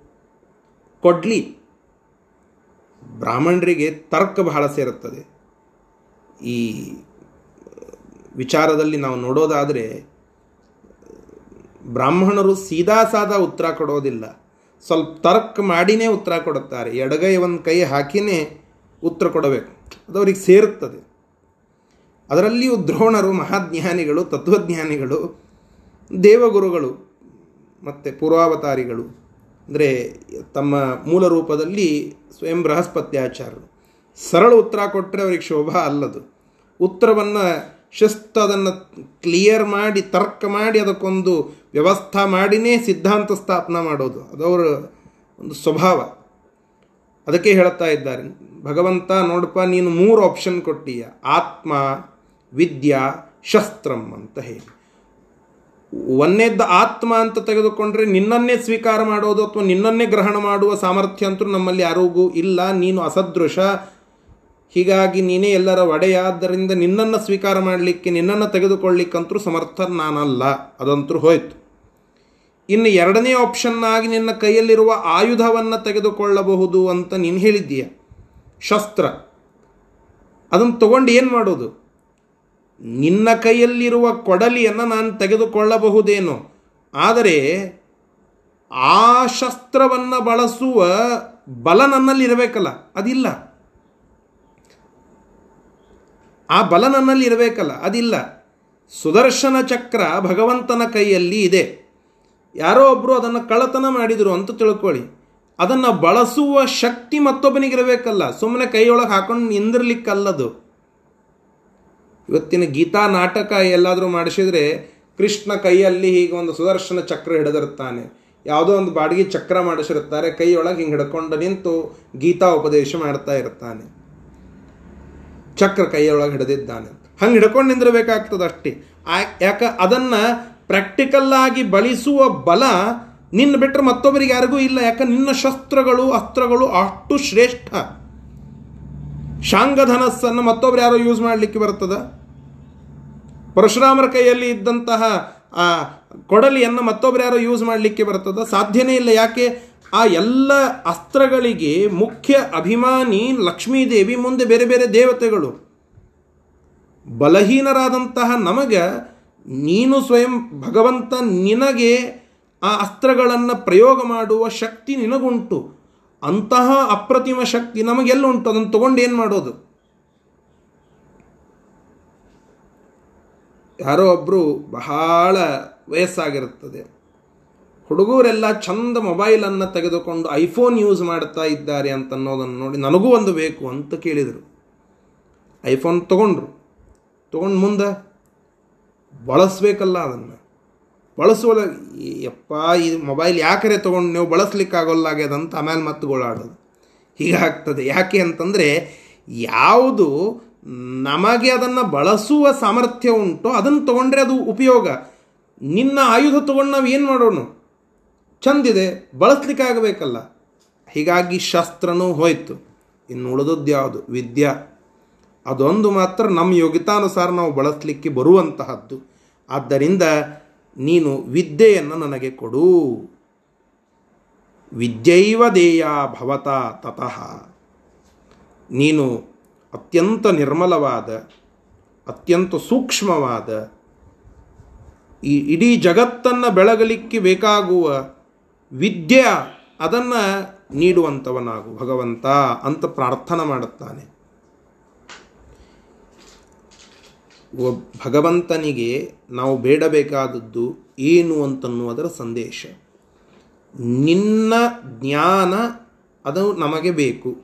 ಕೊಡ್ಲಿ. ಬ್ರಾಹ್ಮಣರಿಗೆ ತರ್ಕ ಬಹಳ ಸೇರುತ್ತದೆ. ಈ ವಿಚಾರದಲ್ಲಿ ನಾವು ನೋಡೋದಾದರೆ, ಬ್ರಾಹ್ಮಣರು ಸೀದಾ ಸಾದಾ ಉತ್ತರ ಕೊಡೋದಿಲ್ಲ. ಸ್ವಲ್ಪ ತರ್ಕ ಮಾಡಿನೇ ಉತ್ತರ ಕೊಡುತ್ತಾರೆ. ಎಡಗೈ ಒಂದು ಕೈ ಹಾಕಿನೇ ಉತ್ತರ ಕೊಡಬೇಕು. ಅದು ಅವ್ರಿಗೆ ಸೇರುತ್ತದೆ. ಅದರಲ್ಲಿಯೂ ದ್ರೋಣರು, ಮಹಾಜ್ಞಾನಿಗಳು, ತತ್ವಜ್ಞಾನಿಗಳು, ದೇವಗುರುಗಳು, ಮತ್ತು ಪೂರ್ವಾವತಾರಿಗಳು, ಅಂದರೆ ತಮ್ಮ ಮೂಲ ರೂಪದಲ್ಲಿ ಸ್ವಯಂ ಬೃಹಸ್ಪತ್ಯಾಚಾರರು ಸರಳ ಉತ್ತರ ಕೊಟ್ಟರೆ ಅವ್ರಿಗೆ ಶೋಭಾ ಅಲ್ಲದು. ಉತ್ತರವನ್ನು ಶಿಸ್ತು ಅದನ್ನು ಕ್ಲಿಯರ್ ಮಾಡಿ, ತರ್ಕ ಮಾಡಿ ಅದಕ್ಕೊಂದು ವ್ಯವಸ್ಥಾ ಮಾಡಿನೇ ಸಿದ್ಧಾಂತ ಸ್ಥಾಪನ ಮಾಡೋದು. ಅದವರ ಒಂದು ಸ್ವಭಾವ. ಅದಕ್ಕೆ ಹೇಳ್ತಾ ಇದ್ದಾರೆ. ಭಗವಂತ ನೋಡಪ್ಪ, ನೀನು ಮೂರು ಆಪ್ಷನ್ ಕೊಟ್ಟೀಯ. ಆತ್ಮ, ವಿದ್ಯಾ, ಶಸ್ತ್ರಂ ಅಂತ ಹೇಳಿ. ಒಂದೇದ್ದು ಆತ್ಮ ಅಂತ ತೆಗೆದುಕೊಂಡ್ರೆ ನಿನ್ನನ್ನೇ ಸ್ವೀಕಾರ ಮಾಡೋದು ಅಥವಾ ನಿನ್ನನ್ನೇ ಗ್ರಹಣ ಮಾಡುವ ಸಾಮರ್ಥ್ಯ ಅಂತೂ ನಮ್ಮಲ್ಲಿ ಯಾರಿಗೂ ಇಲ್ಲ. ನೀನು ಅಸದೃಶ ಹೀಗಾಗಿ ನೀನೇ ಎಲ್ಲರ ಒಡೆಯಾದ್ದರಿಂದ ನಿನ್ನನ್ನು ಸ್ವೀಕಾರ ಮಾಡಲಿಕ್ಕೆ ನಿನ್ನನ್ನು ತೆಗೆದುಕೊಳ್ಳಿಕ್ಕಂತೂ ಸಮರ್ಥ ನಾನಲ್ಲ ಅದಂತೂ ಹೋಯ್ತು. ಇನ್ನು ಎರಡನೇ ಆಪ್ಷನ್ ಆಗಿ ನಿನ್ನ ಕೈಯಲ್ಲಿರುವ ಆಯುಧವನ್ನು ತೆಗೆದುಕೊಳ್ಳಬಹುದು ಅಂತ ನೀನು ಹೇಳಿದ್ದೀಯ. ಶಸ್ತ್ರ. ಅದನ್ನು ತಗೊಂಡು ಏನು ಮಾಡೋದು? ನಿನ್ನ ಕೈಯಲ್ಲಿರುವ ಕೊಡಲಿಯನ್ನು ನಾನು ತೆಗೆದುಕೊಳ್ಳಬಹುದೇನೋ. ಆದರೆ ಆ ಶಸ್ತ್ರವನ್ನು ಬಳಸುವ ಬಲ ನನ್ನಲ್ಲಿ ಇರಬೇಕಲ್ಲ ಅದಿಲ್ಲ. ಆ ಬಲ ನನ್ನಲ್ಲಿ ಇರಬೇಕಲ್ಲ, ಅದಿಲ್ಲ. ಸುದರ್ಶನ ಚಕ್ರ ಭಗವಂತನ ಕೈಯಲ್ಲಿ ಇದೆ. ಯಾರೋ ಒಬ್ಬರು ಅದನ್ನು ಕಳ್ಳತನ ಮಾಡಿದರು ಅಂತ ತಿಳ್ಕೊಳ್ಳಿ. ಅದನ್ನು ಬಳಸುವ ಶಕ್ತಿ ಮತ್ತೊಬ್ಬನಿಗಿರಬೇಕಲ್ಲ ಸುಮ್ಮನೆ ಕೈಯೊಳಗೆ ಹಾಕೊಂಡು ನಿಂದಿರ್ಲಿಕ್ಕಲ್ಲದು. ಇವತ್ತಿನ ಗೀತಾ ನಾಟಕ ಎಲ್ಲಾದರೂ ಮಾಡಿಸಿದರೆ ಕೃಷ್ಣ ಕೈಯಲ್ಲಿ ಹೀಗೆ ಒಂದು ಸುದರ್ಶನ ಚಕ್ರ ಹಿಡಿದಿರ್ತಾನೆ ಯಾವುದೋ ಒಂದು ಬಾಡಿಗೆ ಚಕ್ರ ಮಾಡಿಸಿರುತ್ತಾರೆ, ಕೈಯೊಳಗೆ ಹಿಂಗೆ ಹಿಡ್ಕೊಂಡು ನಿಂತು ಗೀತಾ ಉಪದೇಶ ಮಾಡ್ತಾ ಇರ್ತಾನೆ. ಚಕ್ರ ಕೈಯೊಳಗೆ ಹಿಡಿದಿದ್ದಾನೆ. ಹಂಗೆ ಹಿಡ್ಕೊಂಡು ನಿಂದಿರಬೇಕಾಗ್ತದೆ ಅಷ್ಟೇ. ಯಾಕ ಅದನ್ನು ಪ್ರಾಕ್ಟಿಕಲ್ ಆಗಿ ಬಳಸುವ ಬಲ ನಿನ್ನ ಬಿಟ್ಟರೆ ಮತ್ತೊಬ್ಬರಿಗೆ ಯಾರಿಗೂ ಇಲ್ಲ. ಯಾಕೆ ನಿನ್ನ ಶಸ್ತ್ರಗಳು, ಅಸ್ತ್ರಗಳು ಅಷ್ಟು ಶ್ರೇಷ್ಠ. ಶಾಂಗಧನಸ್ಸನ್ನು ಮತ್ತೊಬ್ರು ಯಾರೋ ಯೂಸ್ ಮಾಡಲಿಕ್ಕೆ ಬರ್ತದ? ಪರಶುರಾಮರ ಕೈಯಲ್ಲಿ ಇದ್ದಂತಹ ಆ ಕೊಡಲಿಯನ್ನು ಮತ್ತೊಬ್ರು ಯಾರೋ ಯೂಸ್ ಮಾಡಲಿಕ್ಕೆ ಬರ್ತದ? ಸಾಧ್ಯನೇ ಇಲ್ಲ. ಯಾಕೆ? ಆ ಎಲ್ಲ ಅಸ್ತ್ರಗಳಿಗೆ ಮುಖ್ಯ ಅಭಿಮಾನಿ ಲಕ್ಷ್ಮೀದೇವಿ ಮುಂದೆ ಬೇರೆ ಬೇರೆ ದೇವತೆಗಳು. ಬಲಹೀನರಾದಂತಹ ನಮಗೆ ನೀನು ಸ್ವಯಂ ಭಗವಂತ ನಿನಗೆ ಆ ಅಸ್ತ್ರಗಳನ್ನು ಪ್ರಯೋಗ ಮಾಡುವ ಶಕ್ತಿ ನಿನಗುಂಟು. ಅಂತಹ ಅಪ್ರತಿಮ ಶಕ್ತಿ ನಮಗೆಲ್ಲುಂಟು. ಅದನ್ನು ತಗೊಂಡು ಏನು ಮಾಡೋದು? ಯಾರೋ ಒಬ್ಬರು ಬಹಳ ವಯಸ್ಸಾಗಿರುತ್ತದೆ. ಹುಡುಗರೆಲ್ಲ ಚಂದ ಮೊಬೈಲನ್ನು ತೆಗೆದುಕೊಂಡು ಐಫೋನ್ ಯೂಸ್ ಮಾಡ್ತಾ ಇದ್ದಾರೆ ಅಂತ ಅನ್ನೋದನ್ನು ನೋಡಿ ನನಗೂ ಒಂದು ಬೇಕು ಅಂತ ಕೇಳಿದರು. ಐಫೋನ್ ತಗೊಂಡ್ರು. ತೊಗೊಂಡು ಮುಂದೆ ಬಳಸಬೇಕಲ್ಲ ಅದನ್ನು. ಬಳಸುವ ಯಪ್ಪ, ಈ ಮೊಬೈಲ್ ಯಾಕರೆ ತೊಗೊಂಡು ನೀವು ಬಳಸ್ಲಿಕ್ಕಾಗೋಲ್ಲಾಗ್ಯದಂತ ಆಮೇಲೆ ಮತ್ತೆ ಗೋಳಾಡೋದು ಹೀಗಾಗ್ತದೆ ಯಾಕೆ ಅಂತಂದರೆ ಯಾವುದು ನಮಗೆ ಅದನ್ನು ಬಳಸುವ ಸಾಮರ್ಥ್ಯ ಉಂಟೋ ಅದನ್ನು ತೊಗೊಂಡ್ರೆ ಅದು ಉಪಯೋಗ. ನಿನ್ನ ಆಯುಧ ತೊಗೊಂಡು ನಾವು ಏನು ಮಾಡೋಣ ಚಂದಿದೆ, ಬಳಸ್ಲಿಕ್ಕಾಗಬೇಕಲ್ಲ. ಹೀಗಾಗಿ ಶಸ್ತ್ರನೂ ಹೋಯಿತು. ಇನ್ನು ಉಳಿದದ್ದು ಯಾವುದು? ವಿದ್ಯಾ. ಅದೊಂದು ಮಾತ್ರ ನಮ್ಮ ಯೋಗ್ಯತಾನುಸಾರ ನಾವು ಬಳಸಲಿಕ್ಕೆ ಬರುವಂತಹದ್ದು. ಆದ್ದರಿಂದ ನೀನು ವಿದ್ಯೆಯನ್ನು ನನಗೆ ಕೊಡು. ವಿದ್ಯೈವ ದೇಯ ಭವತ ತತಃ. ನೀನು ಅತ್ಯಂತ ನಿರ್ಮಲವಾದ, ಅತ್ಯಂತ ಸೂಕ್ಷ್ಮವಾದ, ಈ ಇಡೀ ಜಗತ್ತನ್ನು ಬೆಳಗಲಿಕ್ಕೆ ಬೇಕಾಗುವ ವಿದ್ಯೆ ಅದನ್ನು ನೀಡುವಂಥವನಾಗು ಭಗವಂತ ಅಂತ ಪ್ರಾರ್ಥನೆ ಮಾಡುತ್ತಾನೆ. ಒಬ್ಬ ಭಗವಂತನಿಗೆ ನಾವು ಬೇಡಬೇಕಾದದ್ದು ಏನು ಅಂತನ್ನುವುದರ ಸಂದೇಶ. ನಿನ್ನ ಜ್ಞಾನ ಅದು ನಮಗೆ ಬೇಕು.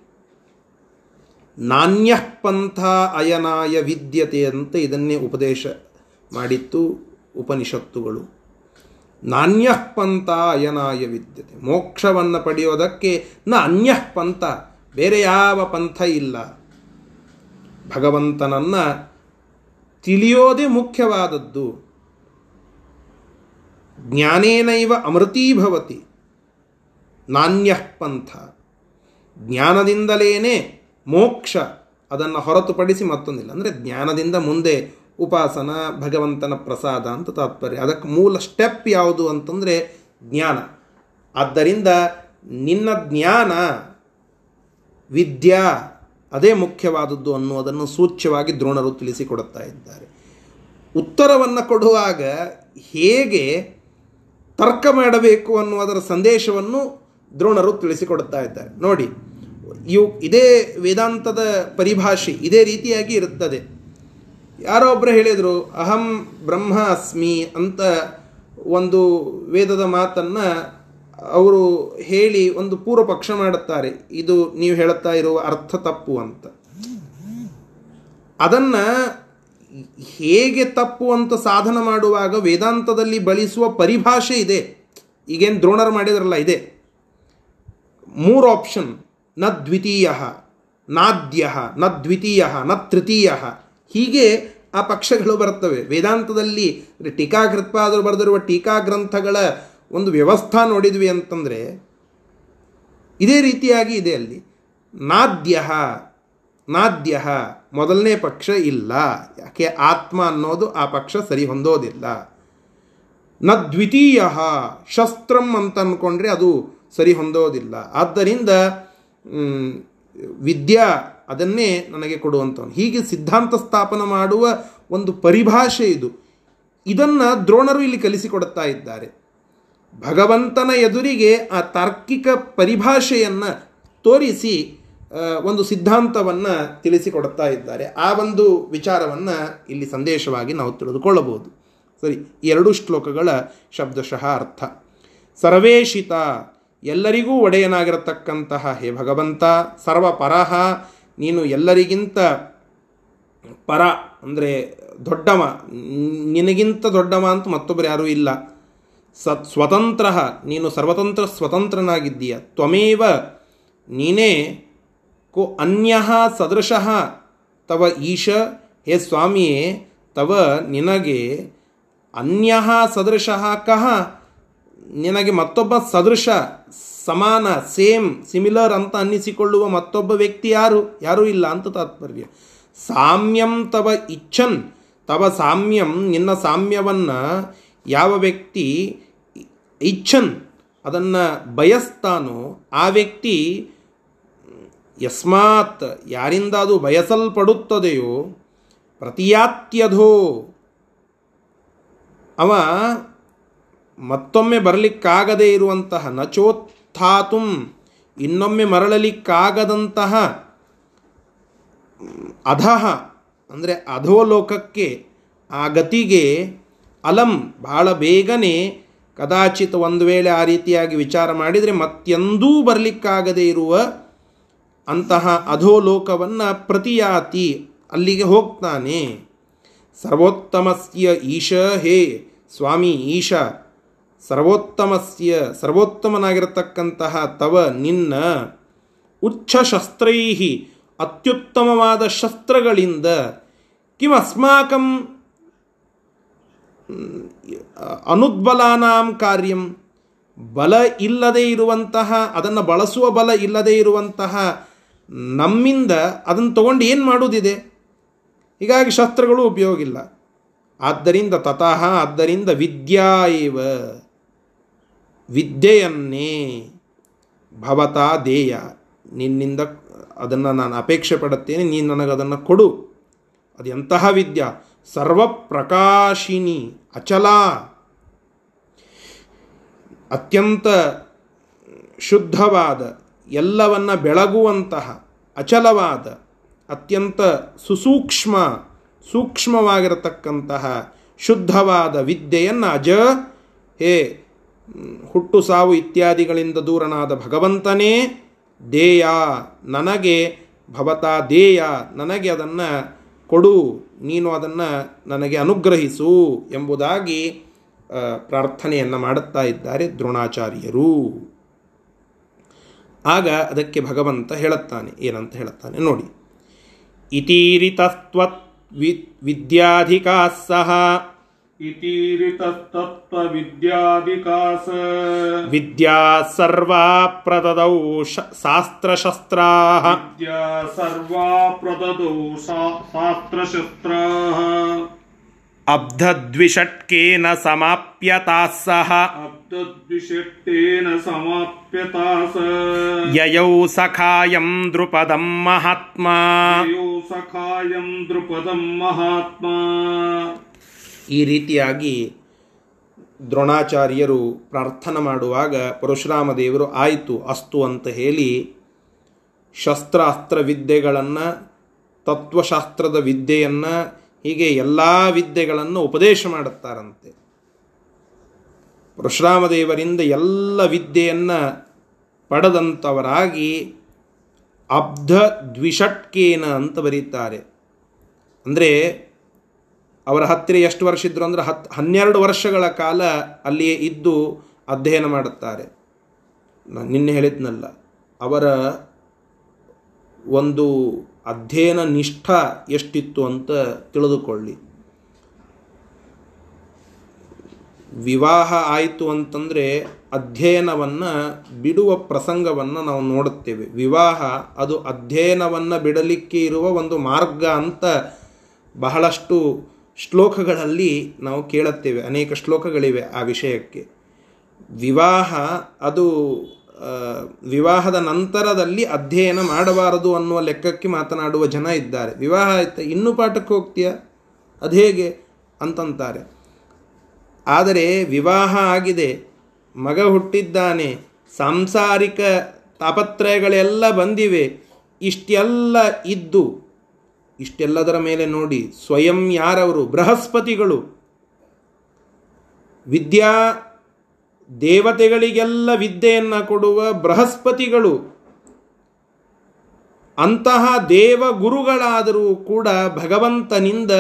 ನಾಣ್ಯ ಪಂಥ ಅಯನಾಯ ವಿದ್ಯತೆ ಅಂತ ಇದನ್ನೇ ಉಪದೇಶ ಮಾಡಿತ್ತು ಉಪನಿಷತ್ತುಗಳು. ನಾಣ್ಯ ಪಂಥ ಅಯನಾಯ ವಿದ್ಯತೆ. ಮೋಕ್ಷವನ್ನು ಪಡೆಯೋದಕ್ಕೆ ನ ಅನ್ಯ ಪಂಥ ಬೇರೆ ಯಾವ ಪಂಥ ಇಲ್ಲ. ಭಗವಂತನನ್ನು ತಿಳಿಯೋದೇ ಮುಖ್ಯವಾದದ್ದು. ಜ್ಞಾನೇನೈವ ಅಮೃತೀಭವತಿ. ನಾಣ್ಯ ಪಂಥ ಜ್ಞಾನದಿಂದಲೇ ಮೋಕ್ಷ. ಅದನ್ನು ಹೊರತುಪಡಿಸಿ ಮತ್ತೊಂದಿಲ್ಲ. ಅಂದರೆ ಜ್ಞಾನದಿಂದ ಮುಂದೆ ಉಪಾಸನ, ಭಗವಂತನ ಪ್ರಸಾದ ಅಂತ ತಾತ್ಪರ್ಯ. ಅದಕ್ಕೆ ಮೂಲ ಸ್ಟೆಪ್ ಯಾವುದು ಅಂತಂದರೆ ಜ್ಞಾನ. ಆದ್ದರಿಂದ ನಿನ್ನ ಜ್ಞಾನ ವಿದ್ಯಾ ಅದೇ ಮುಖ್ಯವಾದದ್ದು ಅನ್ನುವುದನ್ನು ಸೂಚ್ಯವಾಗಿ ದ್ರೋಣರು ತಿಳಿಸಿಕೊಡುತ್ತಾ ಇದ್ದಾರೆ. ಉತ್ತರವನ್ನು ಕೊಡುವಾಗ ಹೇಗೆ ತರ್ಕ ಮಾಡಬೇಕು ಅನ್ನುವುದರ ಸಂದೇಶವನ್ನು ದ್ರೋಣರು ತಿಳಿಸಿಕೊಡುತ್ತಾ ಇದ್ದಾರೆ. ನೋಡಿ, ಇವು ಇದೇ ವೇದಾಂತದ ಪರಿಭಾಷೆ, ಇದೇ ರೀತಿಯಾಗಿ ಇರುತ್ತದೆ. ಯಾರೋ ಒಬ್ಬರು ಹೇಳಿದರು, ಅಹಂ ಬ್ರಹ್ಮ ಅಸ್ಮಿ ಅಂತ ಒಂದು ವೇದದ ಮಾತನ್ನು ಅವರು ಹೇಳಿ ಒಂದು ಪೂರ್ವ ಪಕ್ಷ ಮಾಡುತ್ತಾರೆ. ಇದು ನೀವು ಹೇಳುತ್ತಾ ಇರುವ ಅರ್ಥ ತಪ್ಪು ಅಂತ. ಅದನ್ನು ಹೇಗೆ ತಪ್ಪು ಅಂತ ಸಾಧನ ಮಾಡುವಾಗ ವೇದಾಂತದಲ್ಲಿ ಬಳಸುವ ಪರಿಭಾಷೆ ಇದೆ. ಈಗೇನು ದ್ರೋಣರು ಮಾಡಿದ್ರಲ್ಲ, ಇದೆ. ಮೂರು ಆಪ್ಷನ್ನ ದ್ವಿತೀಯ, ನಾದ್ಯ, ನ ದ್ವಿತೀಯ, ನ ತೃತೀಯ. ಹೀಗೆ ಆ ಪಕ್ಷಗಳು ಬರ್ತವೆ ವೇದಾಂತದಲ್ಲಿ ಟೀಕಾಕೃತ್ಪಾದರು ಬರೆದಿರುವ ಟೀಕಾ ಗ್ರಂಥಗಳ ಒಂದು ವ್ಯವಸ್ಥಾ ನೋಡಿದ್ವಿ ಅಂತಂದರೆ ಇದೇ ರೀತಿಯಾಗಿ ಇದೆ ಅಲ್ಲಿ. ನಾದ್ಯ ನಾದ್ಯ ಮೊದಲನೇ ಪಕ್ಷ ಇಲ್ಲ. ಯಾಕೆ ಆತ್ಮ ಅನ್ನೋದು ಆ ಪಕ್ಷ ಸರಿ ಹೊಂದೋದಿಲ್ಲ. ನ ದ್ವಿತೀಯ ಶಸ್ತ್ರಂ ಅಂತ ಅಂದ್ಕೊಂಡ್ರೆ ಅದು ಸರಿ ಹೊಂದೋದಿಲ್ಲ. ಆದ್ದರಿಂದ ವಿದ್ಯಾ ಅದನ್ನೇ ನನಗೆ ಕೊಡುವಂಥವನು. ಹೀಗೆ ಸಿದ್ಧಾಂತ ಸ್ಥಾಪನ ಮಾಡುವ ಒಂದು ಪರಿಭಾಷೆ ಇದು. ಇದನ್ನು ದ್ರೋಣರು ಇಲ್ಲಿ ಕಲಿಸಿಕೊಡುತ್ತಾ ಇದ್ದಾರೆ. ಭಗವಂತನ ಎದುರಿಗೆ ಆ ತಾರ್ಕಿಕ ಪರಿಭಾಷೆಯನ್ನು ತೋರಿಸಿ ಒಂದು ಸಿದ್ಧಾಂತವನ್ನು ತಿಳಿಸಿಕೊಡುತ್ತಾ ಇದ್ದಾರೆ. ಆ ಒಂದು ವಿಚಾರವನ್ನು ಇಲ್ಲಿ ಸಂದೇಶವಾಗಿ ನಾವು ತಿಳಿದುಕೊಳ್ಳಬಹುದು. ಸರಿ ಎರಡು ಶ್ಲೋಕಗಳ ಶಬ್ದಶಃ ಅರ್ಥ. ಸರ್ವೇಶಿತ, ಎಲ್ಲರಿಗೂ ಒಡೆಯನಾಗಿರತಕ್ಕಂತಹ ಹೇ ಭಗವಂತ, ಸರ್ವಪರಹ ನೀನು ಎಲ್ಲರಿಗಿಂತ ಪರ, ಅಂದರೆ ದೊಡ್ಡವ, ನಿನಗಿಂತ ದೊಡ್ಡವ ಅಂತ ಮತ್ತೊಬ್ಬರು ಯಾರೂ ಇಲ್ಲ. ಸತ್ ಸ್ವತಂತ್ರ ನೀನು ಸರ್ವತಂತ್ರ, ಸ್ವತಂತ್ರನಾಗಿದ್ದೀಯ. ತ್ವಮೇವ ನೀನೇ ಕೋ ಅನ್ಯ ಸದೃಶಃ ತವ ಈಶ, ಹೇ ಸ್ವಾಮಿಯೇ, ತವ ನಿನಗೆ ಅನ್ಯ ಸದೃಶಃ ಕಹ. ನಿನಗೆ ಮತ್ತೊಬ್ಬ ಸದೃಶ, ಸಮಾನ, ಸೇಮ್ ಸಿಮಿಲರ್ ಅಂತ ಅನ್ನಿಸಿಕೊಳ್ಳುವ ಮತ್ತೊಬ್ಬ ವ್ಯಕ್ತಿ ಯಾರು? ಯಾರೂ ಇಲ್ಲ ಅಂತ ತಾತ್ಪರ್ಯ. ಸಾಮ್ಯಂ ತವ ಇಚ್ಛನ್. ತವ ಸಾಮ್ಯಂ, ನಿನ್ನ ಸಾಮ್ಯವನ್ನು ಯಾವ ವ್ಯಕ್ತಿ ಇಚ್ಛನ್, ಅದನ್ನು ಬಯಸ್ತಾನೋ ಆ ವ್ಯಕ್ತಿ ಯಸ್ಮಾತ್ ಯಾರಿಂದ ಅದು ಬಯಸಲ್ಪಡುತ್ತದೆಯೋ ಪ್ರತಿಯಾತ್ಯಧೋ. ಅವ ಮತ್ತೊಮ್ಮೆ ಬರಲಿಕ್ಕಾಗದೇ ಇರುವಂತಹ ನಚೋತ್ಥಾತುಂ, ಇನ್ನೊಮ್ಮೆ ಮರಳಲಿಕ್ಕಾಗದಂತಹ, ಅಧಃ, ಅಂದರೆ ಅಧೋಲೋಕಕ್ಕೆ ಆ ಗತಿಗೆ ಅಲಂ, ಬಹಳ ಬೇಗನೆ ಕದಾಚಿತ್ ಒಂದು ವೇಳೆ ಆ ರೀತಿಯಾಗಿ ವಿಚಾರ ಮಾಡಿದರೆ ಮತ್ತೆಂದೂ ಬರಲಿಕ್ಕಾಗದೇ ಇರುವ ಅಂತಹ ಅಧೋಲೋಕವನ್ನು ಪ್ರತಿಯಾತಿ, ಅಲ್ಲಿಗೆ ಹೋಗ್ತಾನೆ. ಸರ್ವೋತ್ತಮಸ್ಯ ಈಶ ಹೇ, ಸ್ವಾಮಿ ಈಶ. ಸರ್ವೋತ್ತಮಸ್ಯ, ಸರ್ವೋತ್ತಮನಾಗಿರತಕ್ಕಂತಹ ತವ ನಿನ್ನ ಉಚ್ಛ ಶಸ್ತ್ರೈ ಅತ್ಯುತ್ತಮವಾದ ಶಸ್ತ್ರಗಳಿಂದ ಕಿಮಸ್ಮಾಕಂ ಅನುದ್ಬಲಾನಾಂ ಕಾರ್ಯಂ, ಬಲ ಇಲ್ಲದೆ ಇರುವಂತಹ, ಅದನ್ನು ಬಳಸುವ ಬಲ ಇಲ್ಲದೆ ಇರುವಂತಹ ನಮ್ಮಿಂದ ಅದನ್ನು ತಗೊಂಡು ಏನು ಮಾಡೋದಿದೆ? ಹೀಗಾಗಿ ಶಸ್ತ್ರಗಳು ಉಪಯೋಗಿಲ್ಲ ಆದ್ದರಿಂದ ತತಃ, ಆದ್ದರಿಂದ ವಿದ್ಯಾ ಇವ. ವಿದ್ಯೆಯನ್ನೇ ಭವತಾ ದೇಯ. ನಿನ್ನಿಂದ ಅದನ್ನು ನಾನು ಅಪೇಕ್ಷೆ ಪಡುತ್ತೇನೆ, ನೀನು ನನಗದನ್ನು ಕೊಡು. ಅದು ಎಂತಹ ವಿದ್ಯಾ? ಸರ್ವಪ್ರಕಾಶಿನಿ ಅಚಲ. ಅತ್ಯಂತ ಶುದ್ಧವಾದ, ಎಲ್ಲವನ್ನ ಬೆಳಗುವಂತಹ, ಅಚಲವಾದ, ಅತ್ಯಂತ ಸುಸೂಕ್ಷ್ಮ, ಸೂಕ್ಷ್ಮವಾಗಿರತಕ್ಕಂತಹ ಶುದ್ಧವಾದ ವಿದ್ಯೆಯನ್ನು ಅಜ ಹೇ ಹುಟ್ಟು ಸಾವು ಇತ್ಯಾದಿಗಳಿಂದ ದೂರನಾದ ಭಗವಂತನೇ ದೇಯ, ನನಗೆ ಭವತಾ ದೇಯ, ನನಗೆ ಅದನ್ನು ಕೊಡು, ನೀನು ಅದನ್ನು ನನಗೆ ಅನುಗ್ರಹಿಸು ಎಂಬುದಾಗಿ ಪ್ರಾರ್ಥನೆಯನ್ನು ಮಾಡುತ್ತಾ ಇದ್ದಾರೆ ದ್ರೋಣಾಚಾರ್ಯರು. ಆಗ ಅದಕ್ಕೆ ಭಗವಂತ ಹೇಳುತ್ತಾನೆ, ಏನಂತ ಹೇಳುತ್ತಾನೆ ನೋಡಿ. ಇತೀರಿತತ್ವ ವಿ ವಿದ್ಯಾಧಿಕಾಸಃ इतीरितस्तत्त्वविद्यादिकास विद्या सर्वा प्रददौ शास्त्रशस्त्राः विद्या सर्वा प्रददौ शास्त्रशस्त्राः अब्धद्विषट्केन समाप्यताः सः अब्दद्विषट्टेन समाप्यतास ययौ सखायं द्रुपदं महात्मा यो सखायं द्रुपदं महात्मा ಈ ರೀತಿಯಾಗಿ ದ್ರೋಣಾಚಾರ್ಯರು ಪ್ರಾರ್ಥನೆ ಮಾಡುವಾಗ ಪರಶುರಾಮ ದೇವರು ಆಯಿತು, ಅಸ್ತು ಅಂತ ಹೇಳಿ ಶಸ್ತ್ರ ಅಸ್ತ್ರ ವಿದ್ಯೆಗಳನ್ನು, ತತ್ವಶಾಸ್ತ್ರದ ವಿದ್ಯೆಯನ್ನು, ಹೀಗೆ ಎಲ್ಲ ವಿದ್ಯೆಗಳನ್ನು ಉಪದೇಶ ಮಾಡುತ್ತಾರಂತೆ. ಪರಶುರಾಮ ದೇವರಿಂದ ಎಲ್ಲ ವಿದ್ಯೆಯನ್ನು ಪಡೆದಂಥವರಾಗಿ ಅಬ್ಧ ದ್ವಿಷಟ್ಕೇನ ಅಂತ ಬರೀತಾರೆ. ಅಂದರೆ ಅವರ ಹತ್ತಿರ ಎಷ್ಟು ವರ್ಷ ಇದ್ದರು ಅಂದರೆ ಹತ್ತು ಹನ್ನೆರಡು ವರ್ಷಗಳ ಕಾಲ ಅಲ್ಲಿಯೇ ಇದ್ದು ಅಧ್ಯಯನ ಮಾಡುತ್ತಾರೆ. ನಾನು ನಿನ್ನೆ ಹೇಳಿದ್ನಲ್ಲ, ಅವರ ಒಂದು ಅಧ್ಯಯನ ನಿಷ್ಠ ಎಷ್ಟಿತ್ತು ಅಂತ ತಿಳಿದುಕೊಳ್ಳಿ. ವಿವಾಹ ಆಯಿತು ಅಂತಂದರೆ ಅಧ್ಯಯನವನ್ನು ಬಿಡುವ ಪ್ರಸಂಗವನ್ನು ನಾವು ನೋಡುತ್ತೇವೆ. ವಿವಾಹ ಅದು ಅಧ್ಯಯನವನ್ನು ಬಿಡಲಿಕ್ಕೆ ಇರುವ ಒಂದು ಮಾರ್ಗ ಅಂತ ಬಹಳಷ್ಟು ಶ್ಲೋಕಗಳಲ್ಲಿ ನಾವು ಕೇಳುತ್ತೇವೆ, ಅನೇಕ ಶ್ಲೋಕಗಳಿವೆ ಆ ವಿಷಯಕ್ಕೆ. ವಿವಾಹ, ಅದು ವಿವಾಹದ ನಂತರದಲ್ಲಿ ಅಧ್ಯಯನ ಮಾಡಬಾರದು ಅನ್ನುವ ಲೆಕ್ಕಕ್ಕೆ ಮಾತನಾಡುವ ಜನ ಇದ್ದಾರೆ. ವಿವಾಹ ಆಯ್ತು, ಇನ್ನೂ ಪಾಠಕ್ಕೆ ಹೋಗ್ತೀಯ? ಅದು ಹೇಗೆ ಅಂತಂತಾರೆ. ಆದರೆ ವಿವಾಹ ಆಗಿದೆ, ಮಗ ಹುಟ್ಟಿದ್ದಾನೆ, ಸಾಂಸಾರಿಕ ತಾಪತ್ರಯಗಳೆಲ್ಲ ಬಂದಿವೆ, ಇಷ್ಟೆಲ್ಲ ಇದ್ದು ಇಷ್ಟೆಲ್ಲದರ ಮೇಲೆ ನೋಡಿ, ಸ್ವಯಂ ಯಾರವರು? ಬೃಹಸ್ಪತಿಗಳು. ವಿದ್ಯಾ ದೇವತೆಗಳಿಗೆಲ್ಲ ವಿದ್ಯೆಯನ್ನು ಕೊಡುವ ಬೃಹಸ್ಪತಿಗಳು. ಅಂತಹ ದೇವಗುರುಗಳಾದರೂ ಕೂಡ ಭಗವಂತನಿಂದ